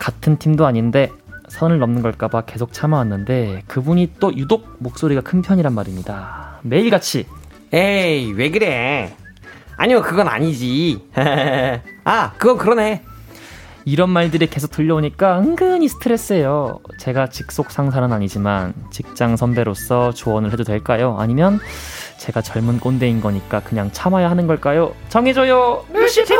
같은 팀도 아닌데, 선을 넘는 걸까봐 계속 참아왔는데, 그분이 또 유독 목소리가 큰 편이란 말입니다. 매일같이,
에이 왜 그래? 아니요 그건 아니지. 아 그건 그러네.
이런 말들이 계속 들려오니까 은근히 스트레스예요. 제가 직속 상사는 아니지만 직장 선배로서 조언을 해도 될까요? 아니면 제가 젊은 꼰대인 거니까 그냥 참아야 하는 걸까요? 정해줘요. 루시퍼.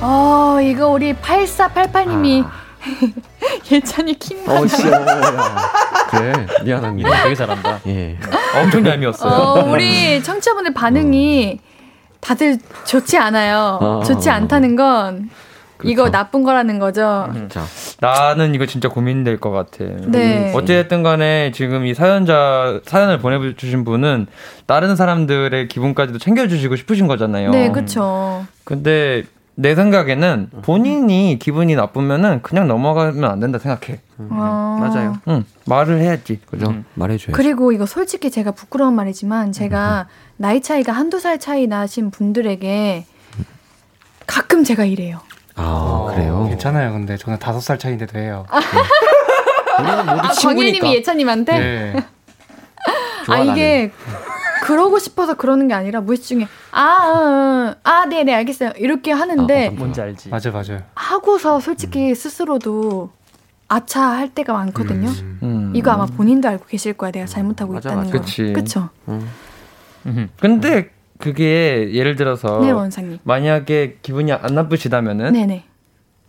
어, 이거 우리 8488님이 예찬이 킹.
어, 씨. 어, 야. 그래, 미안합니다.
되게 잘한다.
예.
엄청 얄미웠어요.
어, 우리 청취자분들 반응이 다들 좋지 않아요.
어.
좋지 않다는 건 이거
그렇죠.
나쁜 거라는 거죠.
자,
나는 이거 진짜 고민될 것 같아.
네.
어찌됐든 간에 지금 이 사연자, 사연을 보내주신 분은 다른 사람들의 기분까지도 챙겨주시고 싶으신 거잖아요.
네, 그쵸.
근데 내 생각에는 본인이 기분이 나쁘면은 그냥 넘어가면 안 된다 생각해.
어.
맞아요.
응, 말을 해야지.
그죠?
음.
말해줘야죠.
그리고 이거 솔직히 제가 부끄러운 말이지만 제가 나이 차이가 한두 살 차이 나신 분들에게 가끔 제가 이래요.
아, 그래요?
괜찮아요. 근데 저는 다섯 살 차이인데도 해요.
우리는 모두
아,
친구니까.
광일님이 예찬님한테?
네.
아, 이게 그러고 싶어서 그러는 게 아니라 무의식 중에 아, 아, 아, 네, 네, 알겠어요. 이렇게 하는데
뭔지 알지?
맞아, 맞아요.
하고서 솔직히 스스로도 아차 할 때가 많거든요.
음.
이거 아마 본인도 알고 계실 거야. 내가 잘못하고
맞아,
있다는
맞아.
거.
그치.
그쵸?
음흠.
근데 그게 예를 들어서
네, 원상님.
만약에 기분이 안 나쁘시다면은
네네.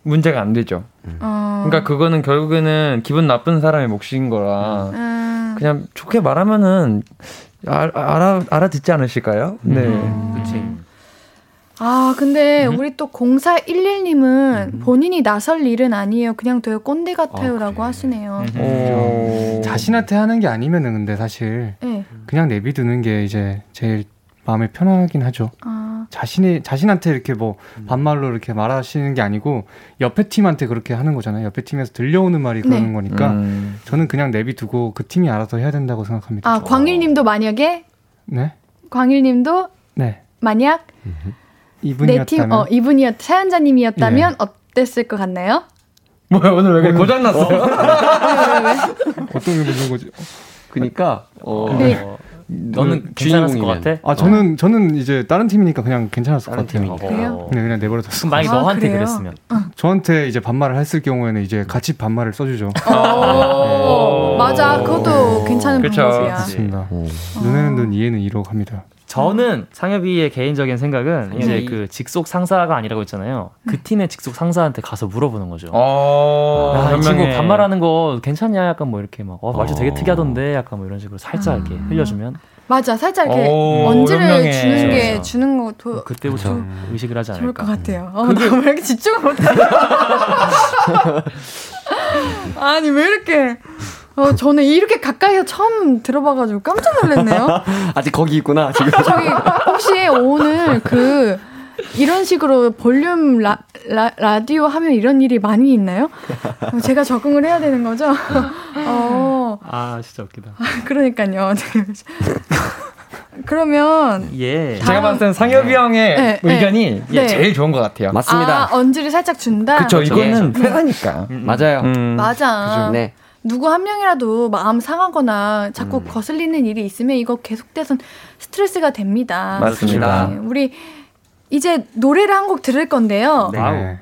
문제가 안 되죠.
어.
그러니까 그거는 결국에는 기분 나쁜 사람의 몫인 거라
음,
그냥 좋게 말하면은 알, 알아 알아듣지 않으실까요? 네.
그치.
아, 근데 우리 또 0411님은 본인이 나설 일은 아니에요. 그냥 되게 꼰대 같아요라고 하시네요.
오.
자신한테 하는 게 아니면은 근데 사실
네.
그냥 내비두는 게 이제 제일 마음에 편하긴 하죠.
아,
자신이 자신한테 이렇게 뭐 반말로 이렇게 말하시는 게 아니고 옆에 팀한테 그렇게 하는 거잖아요. 옆에 팀에서 들려오는 말이 그러는
네.
거니까
음.
저는 그냥 내비두고 그 팀이 알아서 해야 된다고 생각합니다.
아 광일님도 만약에
네,
광일님도
네
만약 내
이분이었다면
팀, 어 이분이었 사연자님이었다면 어땠을 것 같나요?
뭐야 오늘 왜 이렇게 고장 났어요?
어떤 게 무슨 거지?
그니까, 어,
네.
너는
그
괜찮았을 것. 같아?
아 저는 저는 이제 다른 팀이니까 그냥 괜찮았을 것 같아요. 네, 그냥 내버려뒀어.
만약에
아,
너한테
그래요?
그랬으면
저한테 이제 반말을 했을 경우에는 이제 같이 반말을 써주죠.
오, 맞아. 그것도 괜찮은. 방법이야.
맞습니다.
어.
눈에는 눈, 이에는 이로 합니다.
저는 상엽이의 개인적인 생각은 이제
상엽이.
그 직속 상사가 아니라고 했잖아요. 그 팀의 직속 상사한테 가서 물어보는 거죠.
어,
야, 이 친구. 반말하는 거 괜찮냐? 약간 뭐 이렇게 막, 어, 말투 되게
어.
특이하던데? 약간 뭐 이런 식으로 살짝 이렇게 흘려주면
맞아. 살짝 이렇게
오,
언지를
현명해.
주는 게
그래서.
주는 것도
그때부터
그쵸.
의식을 하지
좋을 것
않을까.
같아요. 어, 나왜 이렇게 집중을 못해? 아니 왜 이렇게? 어, 저는 이렇게 가까이서 처음 들어봐가지고 깜짝 놀랐네요.
아직 거기 있구나, 지금.
저기 혹시 오늘 그 이런 식으로 볼륨 라, 라, 라디오 하면 이런 일이 많이 있나요? 어, 제가 적응을 해야 되는 거죠? 어,
아, 진짜 웃기다.
그러니까요. 그러면
예.
제가 봤을 땐 상엽이 형의
네,
의견이
네.
제일 좋은 것 같아요.
맞습니다.
아, 언지를 살짝 준다.
그쵸, 이거는
네.
회사니까.
맞아요.
음.
맞아.
네.
누구 한 명이라도 마음 상하거나 자꾸 거슬리는 일이 있으면 이거 계속돼선 스트레스가 됩니다.
맞습니다.
네, 우리 이제 노래를 한 곡 들을 건데요.
네.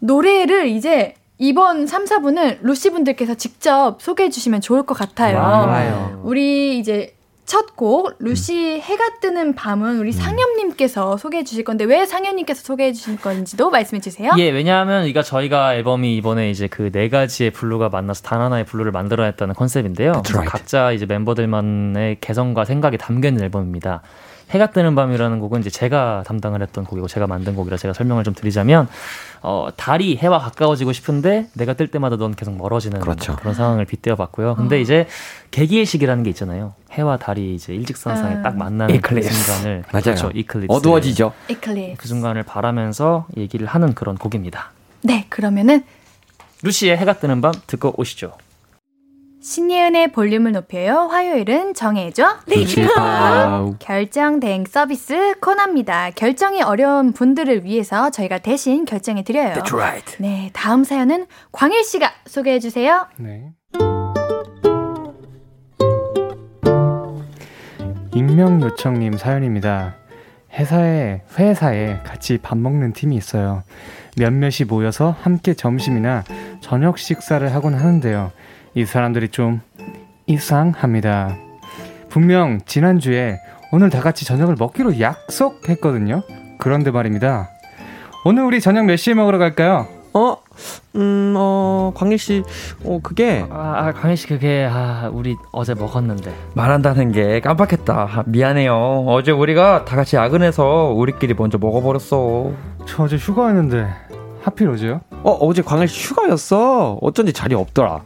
노래를 이제 이번 3, 4분을 루시 분들께서 직접 소개해 주시면 좋을 것 같아요.
좋아요.
우리 이제 첫 곡 루시 해가 뜨는 밤은 우리 상엽님께서 소개해 주실 건데 왜 상엽님께서 소개해 주실 건지도 말씀해 주세요.
예, 왜냐하면 이가 저희가 앨범이 이번에 이제 그 네 가지의 blue가 만나서 단 하나의 blue를 만들어냈다는 컨셉인데요.
right.
각자 이제 멤버들만의 개성과 생각이 담겨 있는 앨범입니다. 해가 뜨는 밤이라는 곡은 이제 제가 담당을 했던 곡이고 제가 만든 곡이라 제가 설명을 좀 드리자면 어, 달이 해와 가까워지고 싶은데 내가 뜰 때마다 넌 계속 멀어지는
그렇죠.
런 상황을 빗대어 봤고요. 근데 이제 개기일식이라는 게 있잖아요. 해와 달이 이제 일직선상에
음.
딱 만나는 그
eclipse.
순간을
맞아요.
그렇죠. eclipse.
어두워지죠.
eclipse.
그 순간을 바라면서 얘기를 하는 그런 곡입니다.
네, 그러면은
루시의 해가 뜨는 밤 듣고 오시죠.
신예은의 볼륨을 높여요. 화요일은 정해줘.
wow.
결정 대행 서비스 코너입니다. 결정이 어려운 분들을 위해서 저희가 대신 결정해 드려요.
right.
네, 다음 사연은 광일 씨가 소개해 주세요.
네. 익명 요청님 사연입니다. 회사에 회사에 같이 밥 먹는 팀이 있어요. 몇몇이 모여서 함께 점심이나 저녁 식사를 하곤 하는데요. 이 사람들이 좀 이상합니다. 분명 지난주에 오늘 다 같이 저녁을 먹기로 약속했거든요. 그런데 말입니다. 오늘 우리 저녁 몇 시에 먹으러 갈까요?
어, 음, 어, 광일 씨, 어, 그게
아, 아 광희 씨 그게 아 우리 어제 먹었는데
말한다는 게 깜빡했다. 아, 미안해요. 어제 우리가 다 같이 야근해서 우리끼리 먼저 먹어버렸어.
저 어제 휴가였는데 하필 어제요?
어, 어제 광일 씨 휴가였어. 어쩐지 자리 없더라.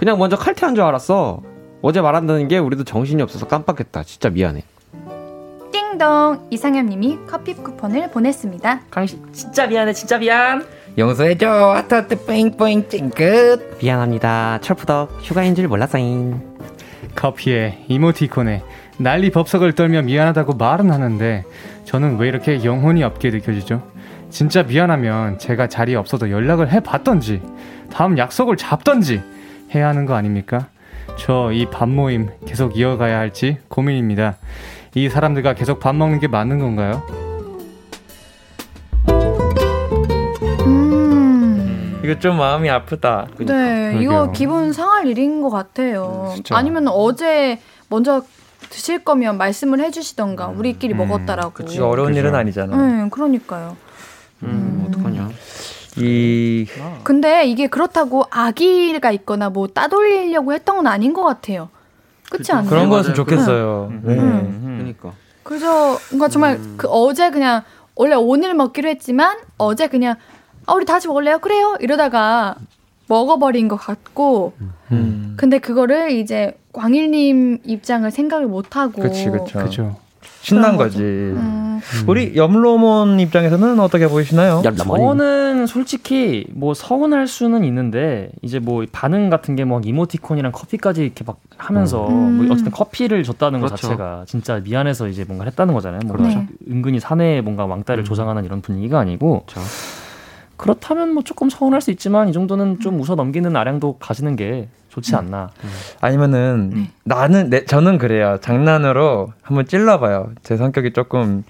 그냥 먼저 칼퇴한 줄 알았어. 어제 말한다는 게 우리도 정신이 없어서 깜빡했다. 진짜 미안해.
띵동 이상엽님이 커피 쿠폰을 보냈습니다.
광희 씨 진짜 미안해 진짜 미안
용서해줘. 하트 하트 뿌잉뿌잉 찡긋.
미안합니다. 철푸덕 휴가인 줄 몰랐어잉.
커피에 이모티콘에 난리 법석을 떨며 미안하다고 말은 하는데 저는 왜 이렇게 영혼이 없게 느껴지죠? 진짜 미안하면 제가 자리에 없어도 연락을 해봤던지 다음 약속을 잡던지 해야 하는 거 아닙니까? 저 이 밥 모임 계속 이어가야 할지 고민입니다. 이 사람들과 계속 밥 먹는 게 맞는 건가요?
음.
이거 좀 마음이 아프다.
네, 이거
그러게요.
기분 상할 일인 것 같아요.
진짜.
아니면 어제 먼저 드실 거면 말씀을 해주시던가 우리끼리
음,
먹었다라고.
그치 어려운
그죠.
일은 아니잖아.
네, 그러니까요.
음.
이
근데 이게 그렇다고 악의가 있거나 뭐 따돌리려고 했던 건 아닌 것 같아요. 그렇지 않나요?
그런. 거였으면 좋겠어요. 네.
음.
그러니까.
그래서 뭔가 정말 그 어제 그냥 원래 오늘 먹기로 했지만 어제 그냥 아 우리 다시 먹을래요? 그래요. 이러다가 먹어버린 것 같고
음.
근데 그거를 이제 광일님 입장을 생각을 못 하고
그치 그쵸.
그죠.
신난 거지.
음,
우리 염로몬 입장에서는 어떻게 보이시나요?
저는 솔직히 뭐 서운할 수는 있는데 이제 뭐 반응 같은 게 뭐 이모티콘이랑 커피까지 이렇게 막 하면서
음.
뭐 어쨌든 커피를 줬다는 것
그렇죠.
자체가 진짜 미안해서 이제 뭔가 했다는 거잖아요. 뭔가
그렇죠.
은근히 사내에 뭔가 왕따를
음.
조장하는 이런 분위기가 아니고
그렇죠.
그렇다면 뭐 조금 서운할 수 있지만 이 정도는 좀 웃어 넘기는 아량도 가지는 게 좋지 않나.
아니면은
네.
나는 내 저는 그래요. 장난으로 한번 찔러봐요. 제 성격이 조금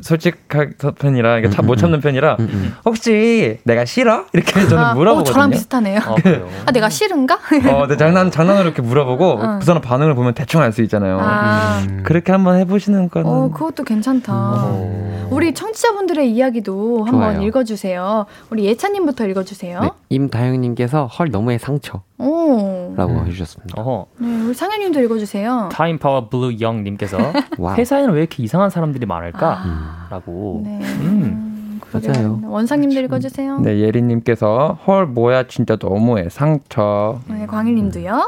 솔직한 편이라 이게 참못 참는 편이라
음, 음.
혹시 내가 싫어? 이렇게 저는
아, 어,
물어보거든요.
저랑 비슷하네요.
어, 그래요.
아 내가 싫은가?
어, 내 장난 장난으로 이렇게 물어보고
응.
그 사람 반응을 보면 대충 알 수 있잖아요.
아,
음.
그렇게 한번 해보시는 거는
어 그것도 괜찮다.
어.
우리 청취자분들의 이야기도 한번
좋아요.
읽어주세요. 우리 예찬님부터 읽어주세요.
네, 임다영님께서 헐 너무해 상처 라고
오.
음.
해주셨습니다.
어허.
네, 우리 상현님도 읽어주세요.
타임 파워 블루 영님께서
와.
회사에는 왜 이렇게 이상한 사람들이
아,
많을까?라고.
네.
음.
맞아요.
원상님도 읽어주세요.
네 예리님께서 헐 뭐야 진짜 너무해 상처.
네, 광일님도요.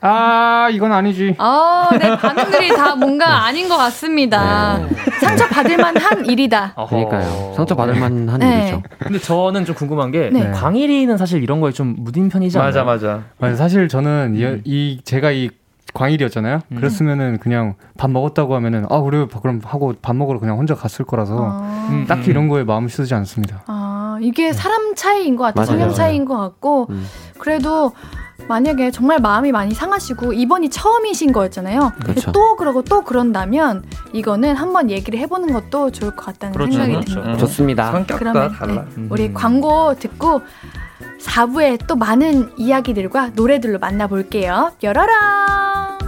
아 이건 아니지.
아, 네, 반응들이 다 뭔가 아닌 것 같습니다. 상처 받을 만한 일이다.
어허.
그러니까요. 상처 받을 만한
네.
일이죠.
근데 저는 좀 궁금한 게
네.
광일이는 사실 이런 거에 좀 무딘 편이지 않나요?
맞아 맞아.
맞아, 사실 저는 이,
음.
이 제가 이 광일이었잖아요.
음.
그랬으면은 그냥 밥 먹었다고 하면은 아 그래 그럼 하고 밥 먹으러 그냥 혼자 갔을 거라서
아,
음.
딱히 이런 거에 마음 쓰지 않습니다.
아, 이게 사람 차이인 것 같아요.
맞아요.
성향. 차이인 것 같고.
음.
그래도 만약에 정말 마음이 많이 상하시고 이번이 처음이신 거였잖아요.
그렇죠.
또 그러고 또 그런다면 이거는 한번 얘기를 해보는 것도 좋을 것 같다는
그렇죠,
생각이
그렇죠.
듭니다.
음.
좋습니다.
성격도
그러면
달라.
네, 우리 광고 듣고 4부에 또 많은 이야기들과 노래들로 만나볼게요. 열어라!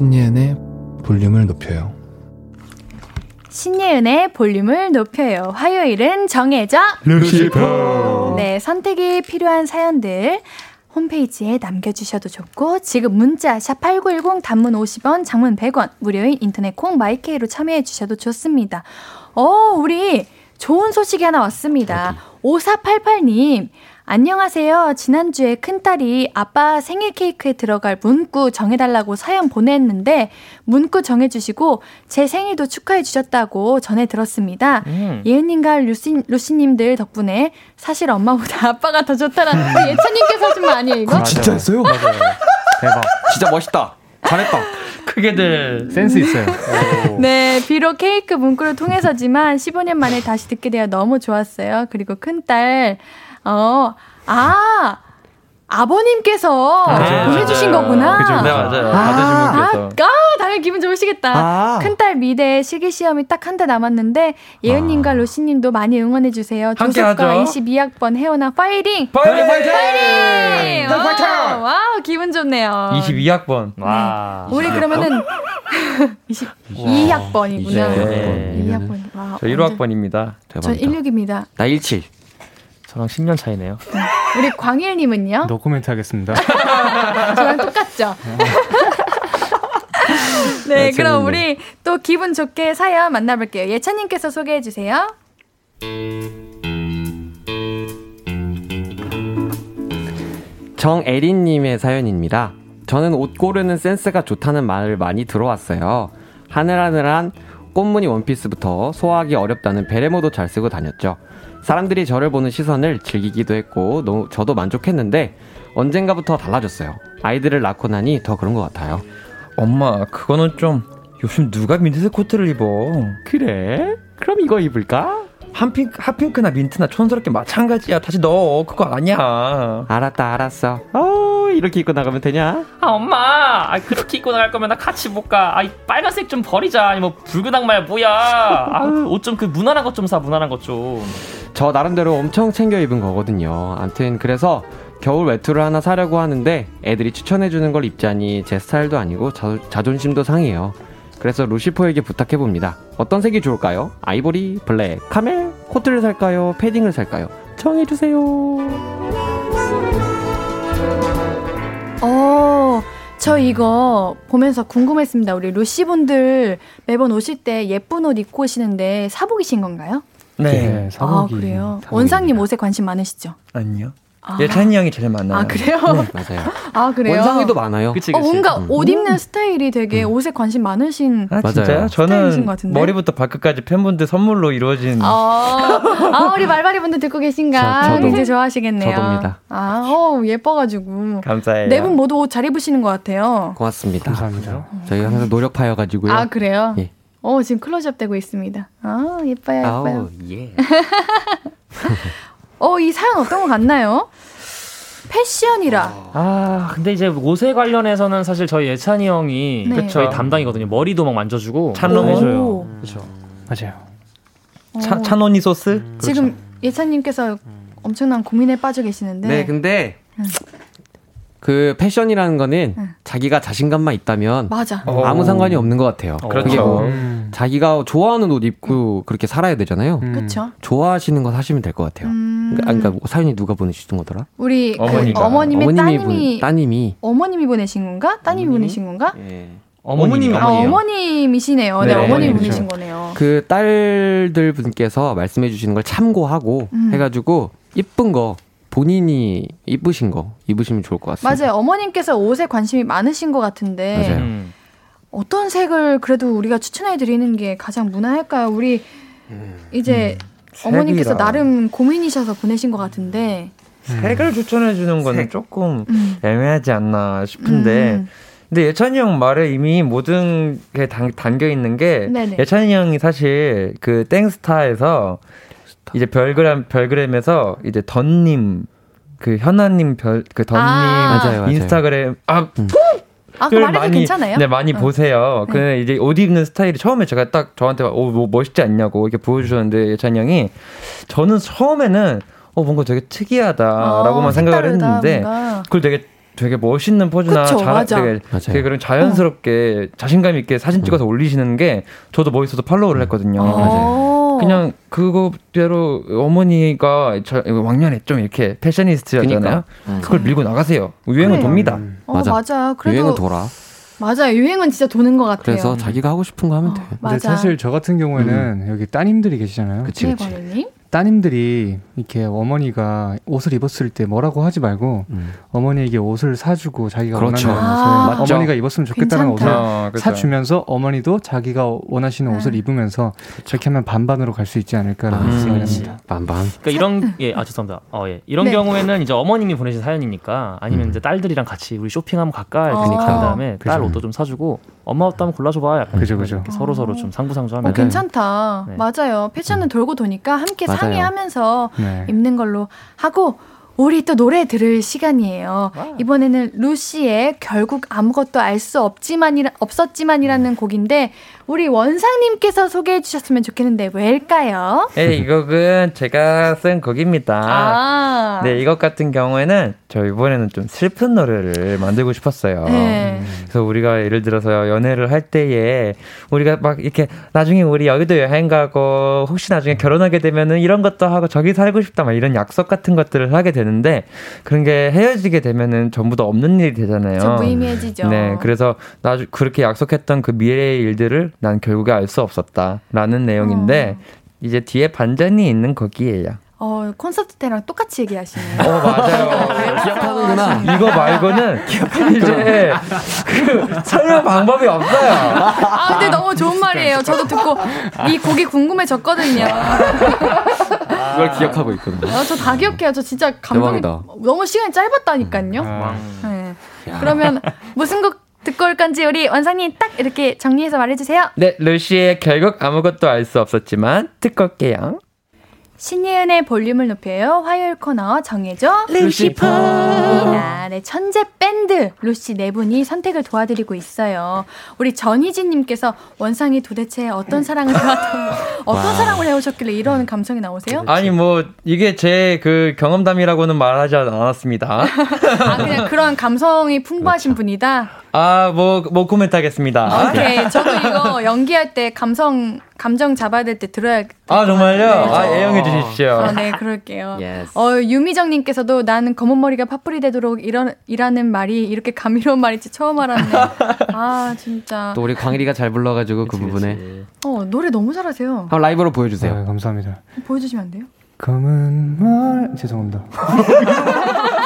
신예은의 볼륨을 높여요.
신예은의 볼륨을 높여요. 화요일은 정해져. 네, 선택이 필요한 사연들 홈페이지에 남겨주셔도 좋고 지금 문자 샵 8910 단문 50원 장문 100원 무료인 인터넷 콩 마이케이로 참여해 주셔도 좋습니다. 어, 우리 좋은 소식이 하나 왔습니다. 5488님 안녕하세요. 지난주에 큰딸이 아빠 생일 케이크에 들어갈 문구 정해달라고 사연 보냈는데 문구 정해주시고 제 생일도 축하해주셨다고 전해 들었습니다.
음.
예은님과 루시, 루시님들 덕분에 사실 엄마보다 아빠가 더 좋다라는 예찬님께서 하신 말 아니에요, 이거?
진짜 했어요?
대박.
진짜 멋있다. 잘했다.
크게들
센스 있어요.
네, 비록 케이크 문구를 통해서지만 15년 만에 다시 듣게 되어 너무 좋았어요. 그리고 큰딸, 어, 아, 아버님께서
네,
보내주신
맞아요.
거구나.
그죠, 네, 맞아요.
아,
받으신
아,
분께서.
아, 당연히 기분 좋으시겠다.
아.
큰딸 미대 실기시험이 딱한달 남았는데, 예은님과 루시님도 많이 응원해주세요. 조소과
하죠.
22학번 혜원아 파이팅!
파이팅!
파이팅! wow, wow, 기분 좋네요.
22학번.
와.
우리 그러면은 22학번이구나.
네.
2학번. 와,
저 1호학번입니다.
전
대박이다.
16입니다.
나 17.
저랑 10년 차이네요.
우리 광일님은요?
노코멘트 하겠습니다.
저랑 똑같죠? 네, 그럼 우리 또 기분 좋게 사연 만나볼게요. 예찬님께서 소개해 주세요.
정애린님의 사연입니다. 저는 옷 고르는 센스가 좋다는 말을 많이 들어왔어요. 하늘하늘한 꽃무늬 원피스부터 소화하기 어렵다는 베레모도 잘 쓰고 다녔죠. 사람들이 저를 보는 시선을 즐기기도 했고, 너무- 저도 만족했는데, 언젠가부터 달라졌어요. 아이들을 낳고 나니 더 그런 것 같아요.
엄마, 그거는 좀 요즘 누가 민트색 코트를 입어?
그래? 그럼 이거 입을까?
핫핑크, 핫핑크나 민트나 촌스럽게 마찬가지야. 다시 넣어. 그거 아니야.
알았다, 알았어. 어, 이렇게 입고 나가면 되냐?
아 엄마, 아 그렇게 입고 나갈 거면 나 같이 못 가. 아 이 빨간색 좀 버리자. 아니 뭐 붉은 악마야 뭐야. 아 옷 좀 그 무난한 것 좀 사. 무난한 것 좀.
저 나름대로 엄청 챙겨 입은 거거든요. 암튼 그래서 겨울 외투를 하나 사려고 하는데 애들이 추천해주는 걸 입자니 제 스타일도 아니고 자, 자존심도 상해요. 그래서 루시포에게 부탁해봅니다. 어떤 색이 좋을까요? 아이보리, black, camel, 코트를 살까요? 패딩을 살까요? 정해주세요.
어, 저 이거 보면서 궁금했습니다. 우리 루시분들 매번 오실 때 예쁜 옷 입고 오시는데 사복이신 건가요?
네.
아,
사복이.
그래요?
사복입니다.
원상님 옷에 관심 많으시죠?
아니요.
아.
예 찬이 형이 제일 많아요.
아, 그래요?
맞아요.
아, 그래요?
원상이도 많아요.
그치
어,
그치.
뭔가
음.
옷 입는 스타일이 되게 옷에 관심 많으신
아,
맞아요.
진짜요? 저는? 머리부터 발끝까지 팬분들 선물로 이루어진
아, 아, 우리 말바리 분들 듣고 계신가?
저-.
굉장히 좋아하시겠네요.
저도입니다.
아, 어, 예뻐가지고.
감사해요.
네 분 모두 옷 잘 입으시는 것 같아요.
고맙습니다.
감사합니다.
저희 항상 노력파여가지고요.
아, 그래요?
예.
어, 지금 클로즈업 되고 있습니다. 아, 예뻐요, 예뻐요.
아우, 예.
어, 이 사연 어떤 것 같나요? 패션이라.
아 근데 이제 옷에 관련해서는 사실 저희 예찬이 형이
네.
저희 담당이거든요. 머리도 막 만져주고
찬롱
해줘요.
오.
그렇죠.
맞아요.
차,
어,
찬원이 소스?
지금 예찬님께서 엄청난 고민에 빠져 계시는데.
네, 근데
음.
그 패션이라는 거는
음.
자기가 자신감만 있다면
맞아.
어.
아무 상관이 없는 것 같아요.
그렇죠.
그게 뭐
음.
자기가 좋아하는 옷 입고 그렇게 살아야 되잖아요.
음.
그쵸?
좋아하시는 거 사시면 될 것 같아요.
음,
그러니까, 그러니까 뭐 사연이 누가 보내주신 거더라?
우리 그
어머니가.
어머님의
어머님이
따님이
분, 따님이
어머님이 보내신 건가? 따님이
어머님이?
보내신 건가?
예.
어머님이
아. 어머님이시네요. 네,
네,
어머님이
어머님이죠.
보내신 거네요.
그 딸들 분께서 말씀해 주시는 걸 참고하고
음.
해가지고 이쁜 거 본인이 이쁘신 거 입으시면 좋을 것 같습니다.
맞아요. 어머님께서 옷에 관심이 많으신 것 같은데
맞아요.
음.
어떤 색을 그래도 우리가 추천해 드리는 게 가장 무난할까요? 우리 이제 어머님께서
색이라.
나름 고민이셔서 보내신 것 같은데.
색을 추천해 주는 거는 조금
음.
애매하지 않나 싶은데
음.
근데 예찬이 형 말에 이미 모든 게 담, 담겨 있는 게
네네.
예찬이 형이 사실 그 땡스타에서 이제 별그램 별그램에서 이제 던님 그 현아님 별 그 던님
아.
맞아요, 맞아요.
인스타그램 아
아, 그 말해도 괜찮아요?
네 많이
어.
보세요.
네.
그 이제 옷 입는 스타일이 처음에 제가 딱 저한테 오 뭐 멋있지 않냐고 이렇게 보여주셨는데 예찬이 형이 저는 처음에는 어 뭔가 되게 특이하다라고만
어,
생각을 했는데
뭔가.
그걸 되게 되게 멋있는 포즈나
그쵸,
잘,
맞아.
되게,
맞아요.
되게 그런 자연스럽게 자신감 있게 사진 찍어서 올리시는 게 저도 멋있어서 팔로우를 했거든요.
어.
그냥 그거대로 어머니가 저 왕년에 좀 이렇게 패셔니스트였잖아요.
그러니까. 음.
그걸 밀고 나가세요. 유행은
그래요.
돕니다.
어,
맞아.
맞아. 그래도
유행은 돌아.
맞아요. 유행은 진짜 도는 것 같아요.
그래서 자기가 하고 싶은 거 하면 돼.
어,
근데
맞아.
사실 저 같은 경우에는 여기 따님들이 계시잖아요.
그치
네,
그치.
관우님.
따님들이 이렇게 어머니가 옷을 입었을 때 뭐라고 하지 말고
음.
어머니에게 옷을 사주고 자기가
그렇죠.
원하는
아,
옷을
맞죠.
어머니가 입었으면 좋겠다는
괜찮다.
옷을
어, 그쵸.
사주면서 어머니도 자기가 원하시는
네.
옷을 입으면서 이렇게 하면 반반으로 갈 수 있지 않을까라는
아,
생각이
그렇지.
듭니다.
반반.
그러니까 이런 예, 아 죄송합니다. 어 예. 이런
네.
경우에는 이제 어머님이 보내신 사연이니까 아니면
음.
이제 딸들이랑 같이 우리 쇼핑 한번 갈까 이렇게
어.
간 다음에 딸
그죠.
옷도 좀 사주고 엄마 옷도 한번 골라줘봐. 약간
그죠, 그죠.
서로 서로 좀 상부상조하면
어, 괜찮다.
네.
맞아요. 패션은 돌고 도니까 함께
맞아요.
상의하면서
네.
입는 걸로 하고 우리 또 노래 들을 시간이에요. 이번에는 루시의 결국 아무것도 알 수 없지만이라 없었지만이라는 곡인데 우리 원상님께서 소개해 주셨으면 좋겠는데 왜일까요?
네, 이 곡은 제가 쓴 곡입니다.
아,
네, 이것 같은 경우에는 저 이번에는 좀 슬픈 노래를 만들고 싶었어요.
네.
그래서 우리가 예를 들어서 연애를 할 때에 우리가 막 이렇게 나중에 우리 여기도 여행 가고 혹시 나중에 결혼하게 되면은 이런 것도 하고 저기 살고 싶다 막 이런 약속 같은 것들을 하게 되는데 그런 게 헤어지게 되면은 전부 다 없는 일이 되잖아요.
좀 무의미해지죠.
네, 그래서 나중 그렇게 약속했던 그 미래의 일들을 난 결국에 알 수 없었다라는 내용인데 이제 뒤에 반전이 있는 곡이에요.
어, 콘서트 때랑 똑같이 얘기하시네요.
어 맞아요.
기억하는구나.
이거 말고는 이제 그 설명 방법이 없어요.
아, 근데 너무 좋은 말이에요. 저도 듣고 이 곡이 궁금해졌거든요.
그걸 기억하고 있거든요.
아, 저다 기억해요. 저 진짜 감동이
대박이다.
너무 시간이 짧았다니까요.
아,
네. 그러면 무슨 곡 듣고 올 건지 우리 원상님 딱 이렇게 정리해서 말해주세요.
네, 루시의 결국 아무것도 알 수 없었지만 듣고 올게요.
신예은의 볼륨을 높여요. 화요일 코너 정해줘.
루시퍼.
아, 네, 천재 밴드 루시 네 분이 선택을 도와드리고 있어요. 우리 전희진님께서 원상이 도대체 어떤 사랑을 해왔던, 어떤 사랑을 해오셨길래 이런 감성이 나오세요?
아니 뭐 이게 제 그 경험담이라고는 말하지 않았습니다.
아, 그냥 그런 감성이 풍부하신 분이다.
아, 뭐, 뭐 코멘트 하겠습니다.
오케이. 저도 이거 연기할 때 감성, 감정 잡아야 될 때 들어야.
아, 정말요?
네,
아,
저-
애용해 주십시오.
아, 네, 그럴게요.
Yes.
어, 유미정님께서도 나는 검은 머리가 파뿌리 되도록 이런, 이라는 말이 이렇게 감미로운 말인지 처음 알았네. 아, 진짜.
또 우리 광일이가 잘 불러가지고 그 부분에
어, 노래 너무 잘하세요.
한번 라이브로 보여주세요.
아, 감사합니다.
보여주시면 안 돼요?
검은 말 죄송합니다.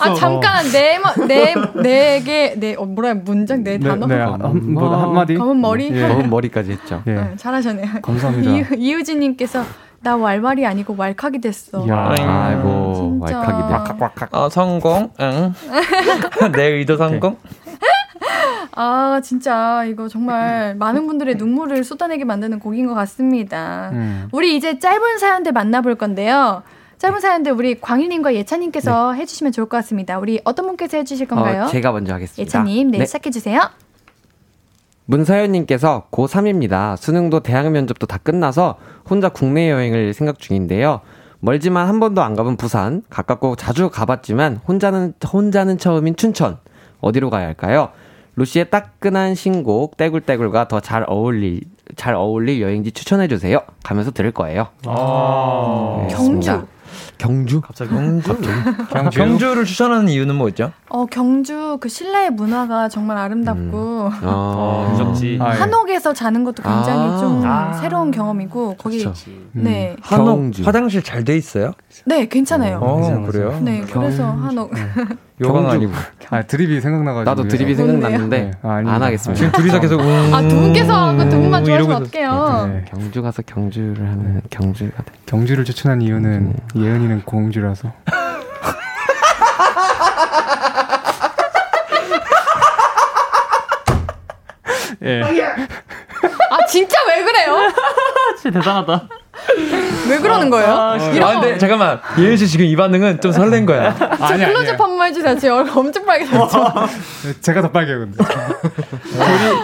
아, 잠깐, 네, 마- 네, 네 개, 네, 어, 뭐라, 문장, 네 단어?
네, 한, 뭐, 한마디.
검은 머리?
예.
검은 머리까지 했죠.
예.
네, 잘하셨네요.
감사합니다.
이유, 이유진님께서 나 왈왈이 아니고 왈칵이 됐어.
야.
아이고
진짜.
왈칵이네.
어, 성공. 응. 내 의도 성공.
아, 진짜 이거 정말 많은 분들의 눈물을 쏟아내게 만드는 곡인 것 같습니다.
음.
우리 이제 짧은 사연들 만나볼 건데요. 짧은 사연들 우리 광일님과 예찬님께서 해주시면 좋을 것 같습니다. 우리 어떤 분께서 해주실 건가요?
어, 제가 먼저 하겠습니다.
예찬님, 네, 시작해주세요.
문서연님께서 고3입니다. 수능도 대학 면접도 다 끝나서 혼자 국내 여행을 생각 중인데요. 멀지만 한 번도 안 가본 부산, 가깝고 자주 가봤지만 혼자는, 혼자는 처음인 춘천. 어디로 가야 할까요? 루시의 따끈한 신곡 떼굴떼굴과 더 잘 어울릴, 잘 어울릴 여행지 추천해 주세요. 가면서 들을 거예요.
아.
네,
경주.
경주?
갑자기 경주?
경주.
경주를 추천하는 이유는 뭐죠?
어, 경주 그 실내 문화가 정말 아름답고
어,
유적지.
아, 예.
한옥에서 자는 것도 굉장히
아.
좀
아.
새로운 경험이고 거기
그쵸.
네,
한옥
경주.
화장실 잘 돼 있어요?
네 괜찮아요.
어,
괜찮아요.
그래요?
네, 그래서 한옥.
요강
경주.
아니고.
아, 드립이 생각나가지고.
나도 드립이
좋은데요?
생각났는데
네, 아.
안 하겠습니다.
지금 둘이서 계속 음,
아, 두 분께서 아까 두 분만 좋아하시면 어떡해요?
네.
경주 가서 경주를 하면 경주가 돼.
경주를 추천한 이유는 예은이는 공주라서. 예.
아, 진짜 왜 그래요?
진짜 대단하다.
왜 그러는 거예요?
아, 근데 잠깐만. 예은 씨 지금 이 반응은 좀 설렌 거야.
아니
클로즈업 한 번만 해주세요. 제 얼굴 엄청 빨개졌죠?
제가 더 빨개요 근데.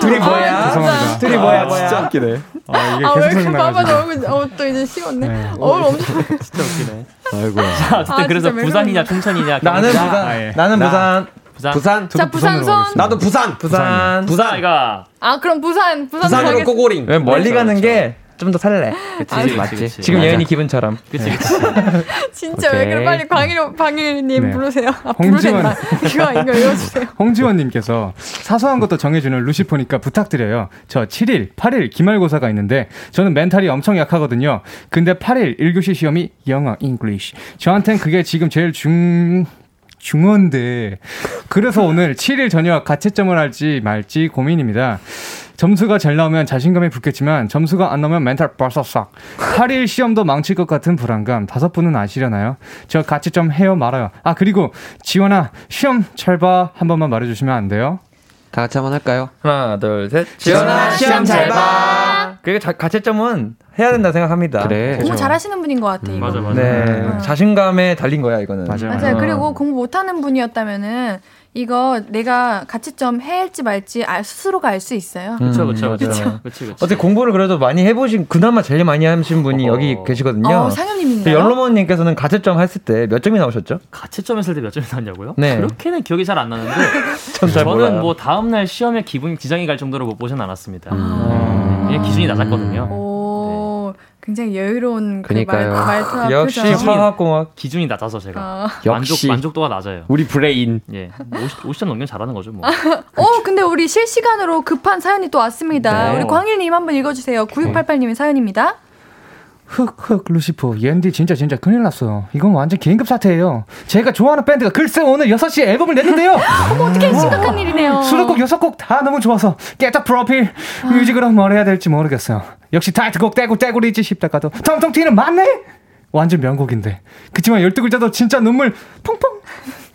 둘이 뭐야?
죄송합니다.
둘이 뭐야, 뭐야?
진짜 웃기네.
아, 이게
아, 왜
계속
이렇게 봐봐, 저
생각나가지고.
얼굴, 어, 또 이제 식었네.
네.
얼굴 엄청.
진짜 웃기네.
아이고야.
자, 어쨌든
아,
그래서 부산이냐 충천이냐.
나는? 부산.
아, 예.
나는
나.
부산.
부산.
부산?
자, 부산
부산으로
손.
가겠습니다.
나도 부산.
부산.
부산 아이가.
아, 그럼 부산, 부산
부산으로. go go링.
왜 멀리
그렇죠,
가는
그렇죠.
게좀 더 설레.
그치, 맞지.
그치.
지금
맞아.
예은이 기분처럼.
그치, 그치.
진짜 왜 그래
오케이.
빨리 광일 방일님
네.
부르세요. 아,
홍지원.
부르세요. 이거 이거 읽어주세요.
홍지원님께서 사소한 것도 정해주는 루시포니까 부탁드려요. 저 7일, 8일 기말고사가 있는데 저는 멘탈이 엄청 약하거든요. 근데 8일 1교시 시험이 영어, English. 저한텐 그게 지금 제일 중... 중요한데 그래서 오늘 7일 저녁 가채점을 할지 말지 고민입니다. 점수가 잘 나오면 자신감이 붙겠지만 점수가 안 나오면 멘탈 벌썩싹. 8일 시험도 망칠 것 같은 불안감. 다섯 분은 아시려나요? 저 가채점 해요 말아요. 아 그리고 지원아 시험 잘 봐. 한 번만 말해주시면 안 돼요?
다 같이 한번 할까요?
하나, 둘, 셋.
지원아, 시험 잘 봐.
그게 자, 가채점은 해야 된다 생각합니다.
그래.
너무 잘하시는 분인 것 같아. 이거.
맞아, 맞아.
네.
음.
자신감에 달린 거야, 이거는.
맞아요.
맞아요.
어.
그리고 공부 못하는 분이었다면은 이거 내가 가치점 해일지 말지 알, 스스로가 알 수 있어요.
음,
그쵸, 그쵸, 그쵸.
맞아요.
그치, 그치.
어떻게 공부를 그래도 많이 해보신, 그나마 제일 많이 하신 분이
어허.
여기 계시거든요.
어, 상현님인가요?
연로모님께서는 가채점 했을 때 몇 점이 나오셨죠?
가채점 했을 때 몇 점이 나왔냐고요?
네.
그렇게는 기억이 잘 안 나는데
전잘 몰라요.
저는 뭐 다음 날 시험에 기분이 지장이 갈 정도로 못 보진 않았습니다.
아.
예, 기준이 낮았거든요.
오, 굉장히 여유로운 그
그니까요.
말, 말투와
역시. 화학공학.
기준이 낮아서 제가
어.
역시.
만족 만족도가 낮아요.
우리 브레인.
예, 50, 50점 넘기면 잘하는 거죠, 뭐.
어, 근데 우리 실시간으로 급한 사연이 또 왔습니다.
네.
우리 광일님 한번 읽어주세요. 9688님의 사연입니다.
흑흑 루시포 옌디 진짜 진짜 큰일 났어 이건 완전 긴급 사태예요. 제가 좋아하는 밴드가 글쎄 오늘 6시에 앨범을 냈는데요.
어떻게 심각한 일이네요.
수록곡 6곡 다 너무 좋아서 깨톡 프로필 뮤직으로 뭘 해야 될지 모르겠어요. 역시 타이틀곡 떼고 떼고리지 싶다가도. 통통 튀는 맞네? 완전 명곡인데. 그치만 12글자도 진짜 눈물 펑펑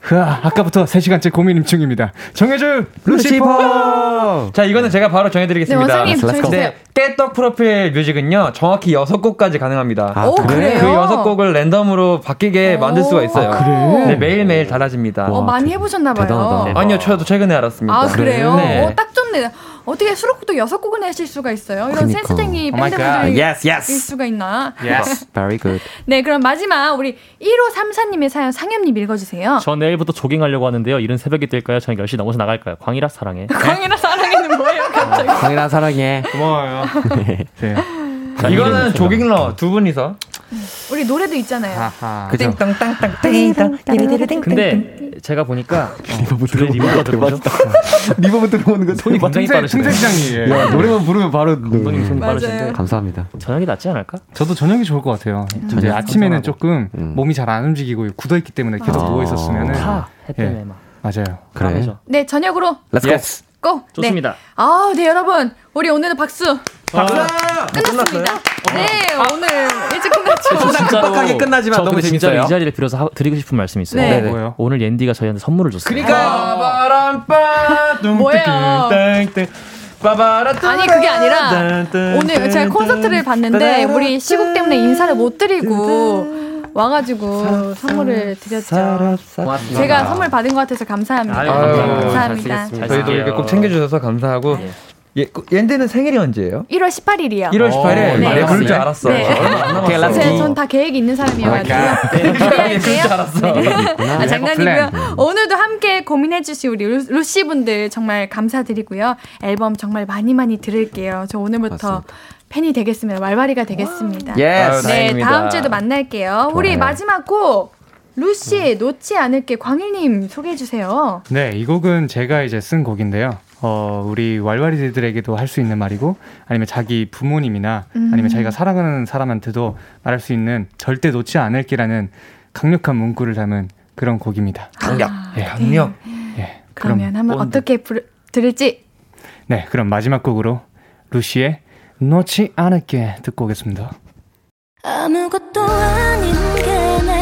흐아 아까부터 3시간째 고민 중입니다 정해줄 루시포
자, 이거는 제가 바로
네,
정해드리겠습니다.
원장님, 정해주세요.
네, 깨떡 프로필 뮤직은요, 정확히 6곡까지 가능합니다.
아,
오,
그래?
그래요?
그 여섯 곡을 랜덤으로 바뀌게
오.
만들 수가 있어요.
아, 그래?
네, 매일매일 달라집니다.
어, 많이 해보셨나봐요.
대단하다.
아니요, 저도 최근에 알았습니다.
아, 그래요?
네.
어, 딱 좋네. 어떻게 수록곡도 여섯 곡을 내실 수가 있어요? 이런
그니까.
센스쟁이
Oh my
밴드분들이
God.
Yes, yes.
일 수가 있나?
Yes
Very good.
네, 그럼 마지막 우리 1534님의 사연 상엽님 읽어주세요.
저 내일부터 조깅하려고 하는데요. 이른 새벽이 될까요? 저녁 10시 넘어서 나갈까요? 광이라 사랑해.
광이라 사랑해는 뭐예요, 갑자기?
광이라 사랑해.
고마워요 네.
자, 이거는 조깅러 두 분이서.
우리 노래도 있잖아요.
하하
그죠?
땅땅땅땅
근데 제가 보니까 어, 줄에 reverb가 들어오죠.
reverb 들어오는 거
손이 굉장히 빠르시네.
틈새 시장이에요
야, 노래만 부르면 바로.
감독님 손이. 빠르신데
감사합니다.
저녁이 낫지 않을까?
저도 저녁이 좋을 것 같아요. 이제
저녁
아침에는. 조금
음.
몸이 잘 안 움직이고 굳어 있기 때문에 계속
아.
누워 있었으면은
타해 때문에
예.
막.
맞아요.
그래.
네, 저녁으로
go.
Yes.
go!
좋습니다.
네. 아, 네, 여러분. 우리 오늘은 박수.
박수!
끝났습니다. 네, 오늘 일찍 끝났죠.
진짜로
빡빡하게 끝나지만
저
너무
진짜로
재밌어요.
이 자리를 빌어서 하- 드리고 싶은 말씀이 있어요.
네.
어, 뭐예요?
오늘 옌디가 저희한테 선물을 줬어요.
그러니까? 뚱뚱뚱 빠바라
아니 그게 아니라 오늘 제가 콘서트를 봤는데 우리 시국 때문에 인사를 못 드리고 와가지고 선물을 드렸죠. 제가 선물 받은 것 같아서 감사합니다.
아유,
아유,
감사합니다.
잘
저희도. 이렇게 꼭 챙겨주셔서 감사하고 예, 그, 옌드는 생일이 언제예요?
1월 18일이요.
1월 18일.
네.
네, 그럴 줄 알았어.
네.
얼마
전다 계획이 있는 사람이어가지고
네, 그럴 줄 알았어.
아, 장난이고요. 오늘도 함께 고민해주신 우리 루- 루시 분들 정말 감사드리고요. 앨범 정말 많이 많이 들을게요. 저 오늘부터
맞습니다.
팬이 되겠습니다. 왈왈이가 되겠습니다.
아유,
네,
다행입니다.
다음 주에도 만날게요. 우리
좋아요.
마지막 곡 루시 놓지 않을게 광일님 소개해 주세요.
네, 이 곡은 제가 이제 쓴 곡인데요. 어, 우리 왈왈이들에게도 할 수 있는 말이고, 아니면 자기 부모님이나, 아니면 자기가 사랑하는 사람한테도 말할 수 있는 절대 놓지 않을게라는 강력한 문구를 담은 그런 곡입니다.
강력.
예.
강력.
예. 그럼,
그러면 한번
본드.
어떻게 부르, 들을지
네, 그럼 마지막 곡으로 루시의 놓지 않을게 듣고 오겠습니다.
아무것도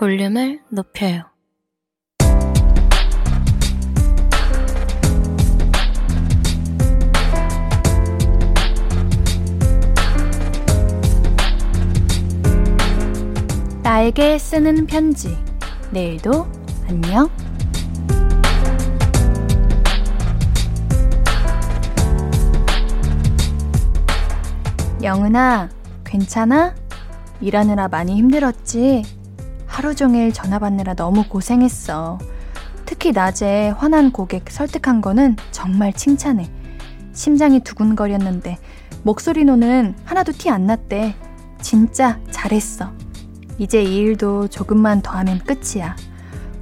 볼륨을 높여요.
나에게 쓰는 편지. 내일도 안녕. 영은아, 괜찮아? 일하느라 많이 힘들었지? 하루 종일 전화 받느라 너무 고생했어. 특히 낮에 화난 고객 설득한 거는 정말 칭찬해. 심장이 두근거렸는데 목소리로는 하나도 티 안 났대. 진짜 잘했어. 이제 이 일도 조금만 더 하면 끝이야.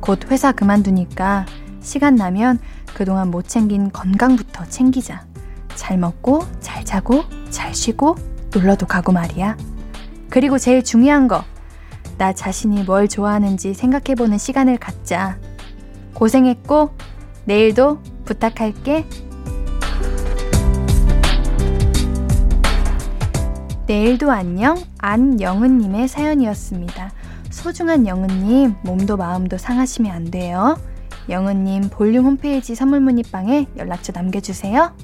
곧 회사 그만두니까 시간 나면 그동안 못 챙긴 건강부터 챙기자. 잘 먹고, 잘 자고, 잘 쉬고, 놀러도 가고 말이야. 그리고 제일 중요한 거. 나 자신이 뭘 좋아하는지 생각해보는 시간을 갖자. 고생했고, 내일도 부탁할게. 내일도 안녕 안영은님의 사연이었습니다. 소중한 영은님 몸도 마음도 상하시면 안 돼요. 영은님 볼륨 홈페이지 선물 문의방에 연락처 남겨주세요.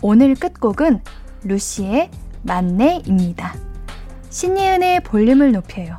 오늘 끝곡은 루시의 만내입니다. 신예은의 볼륨을 높여요.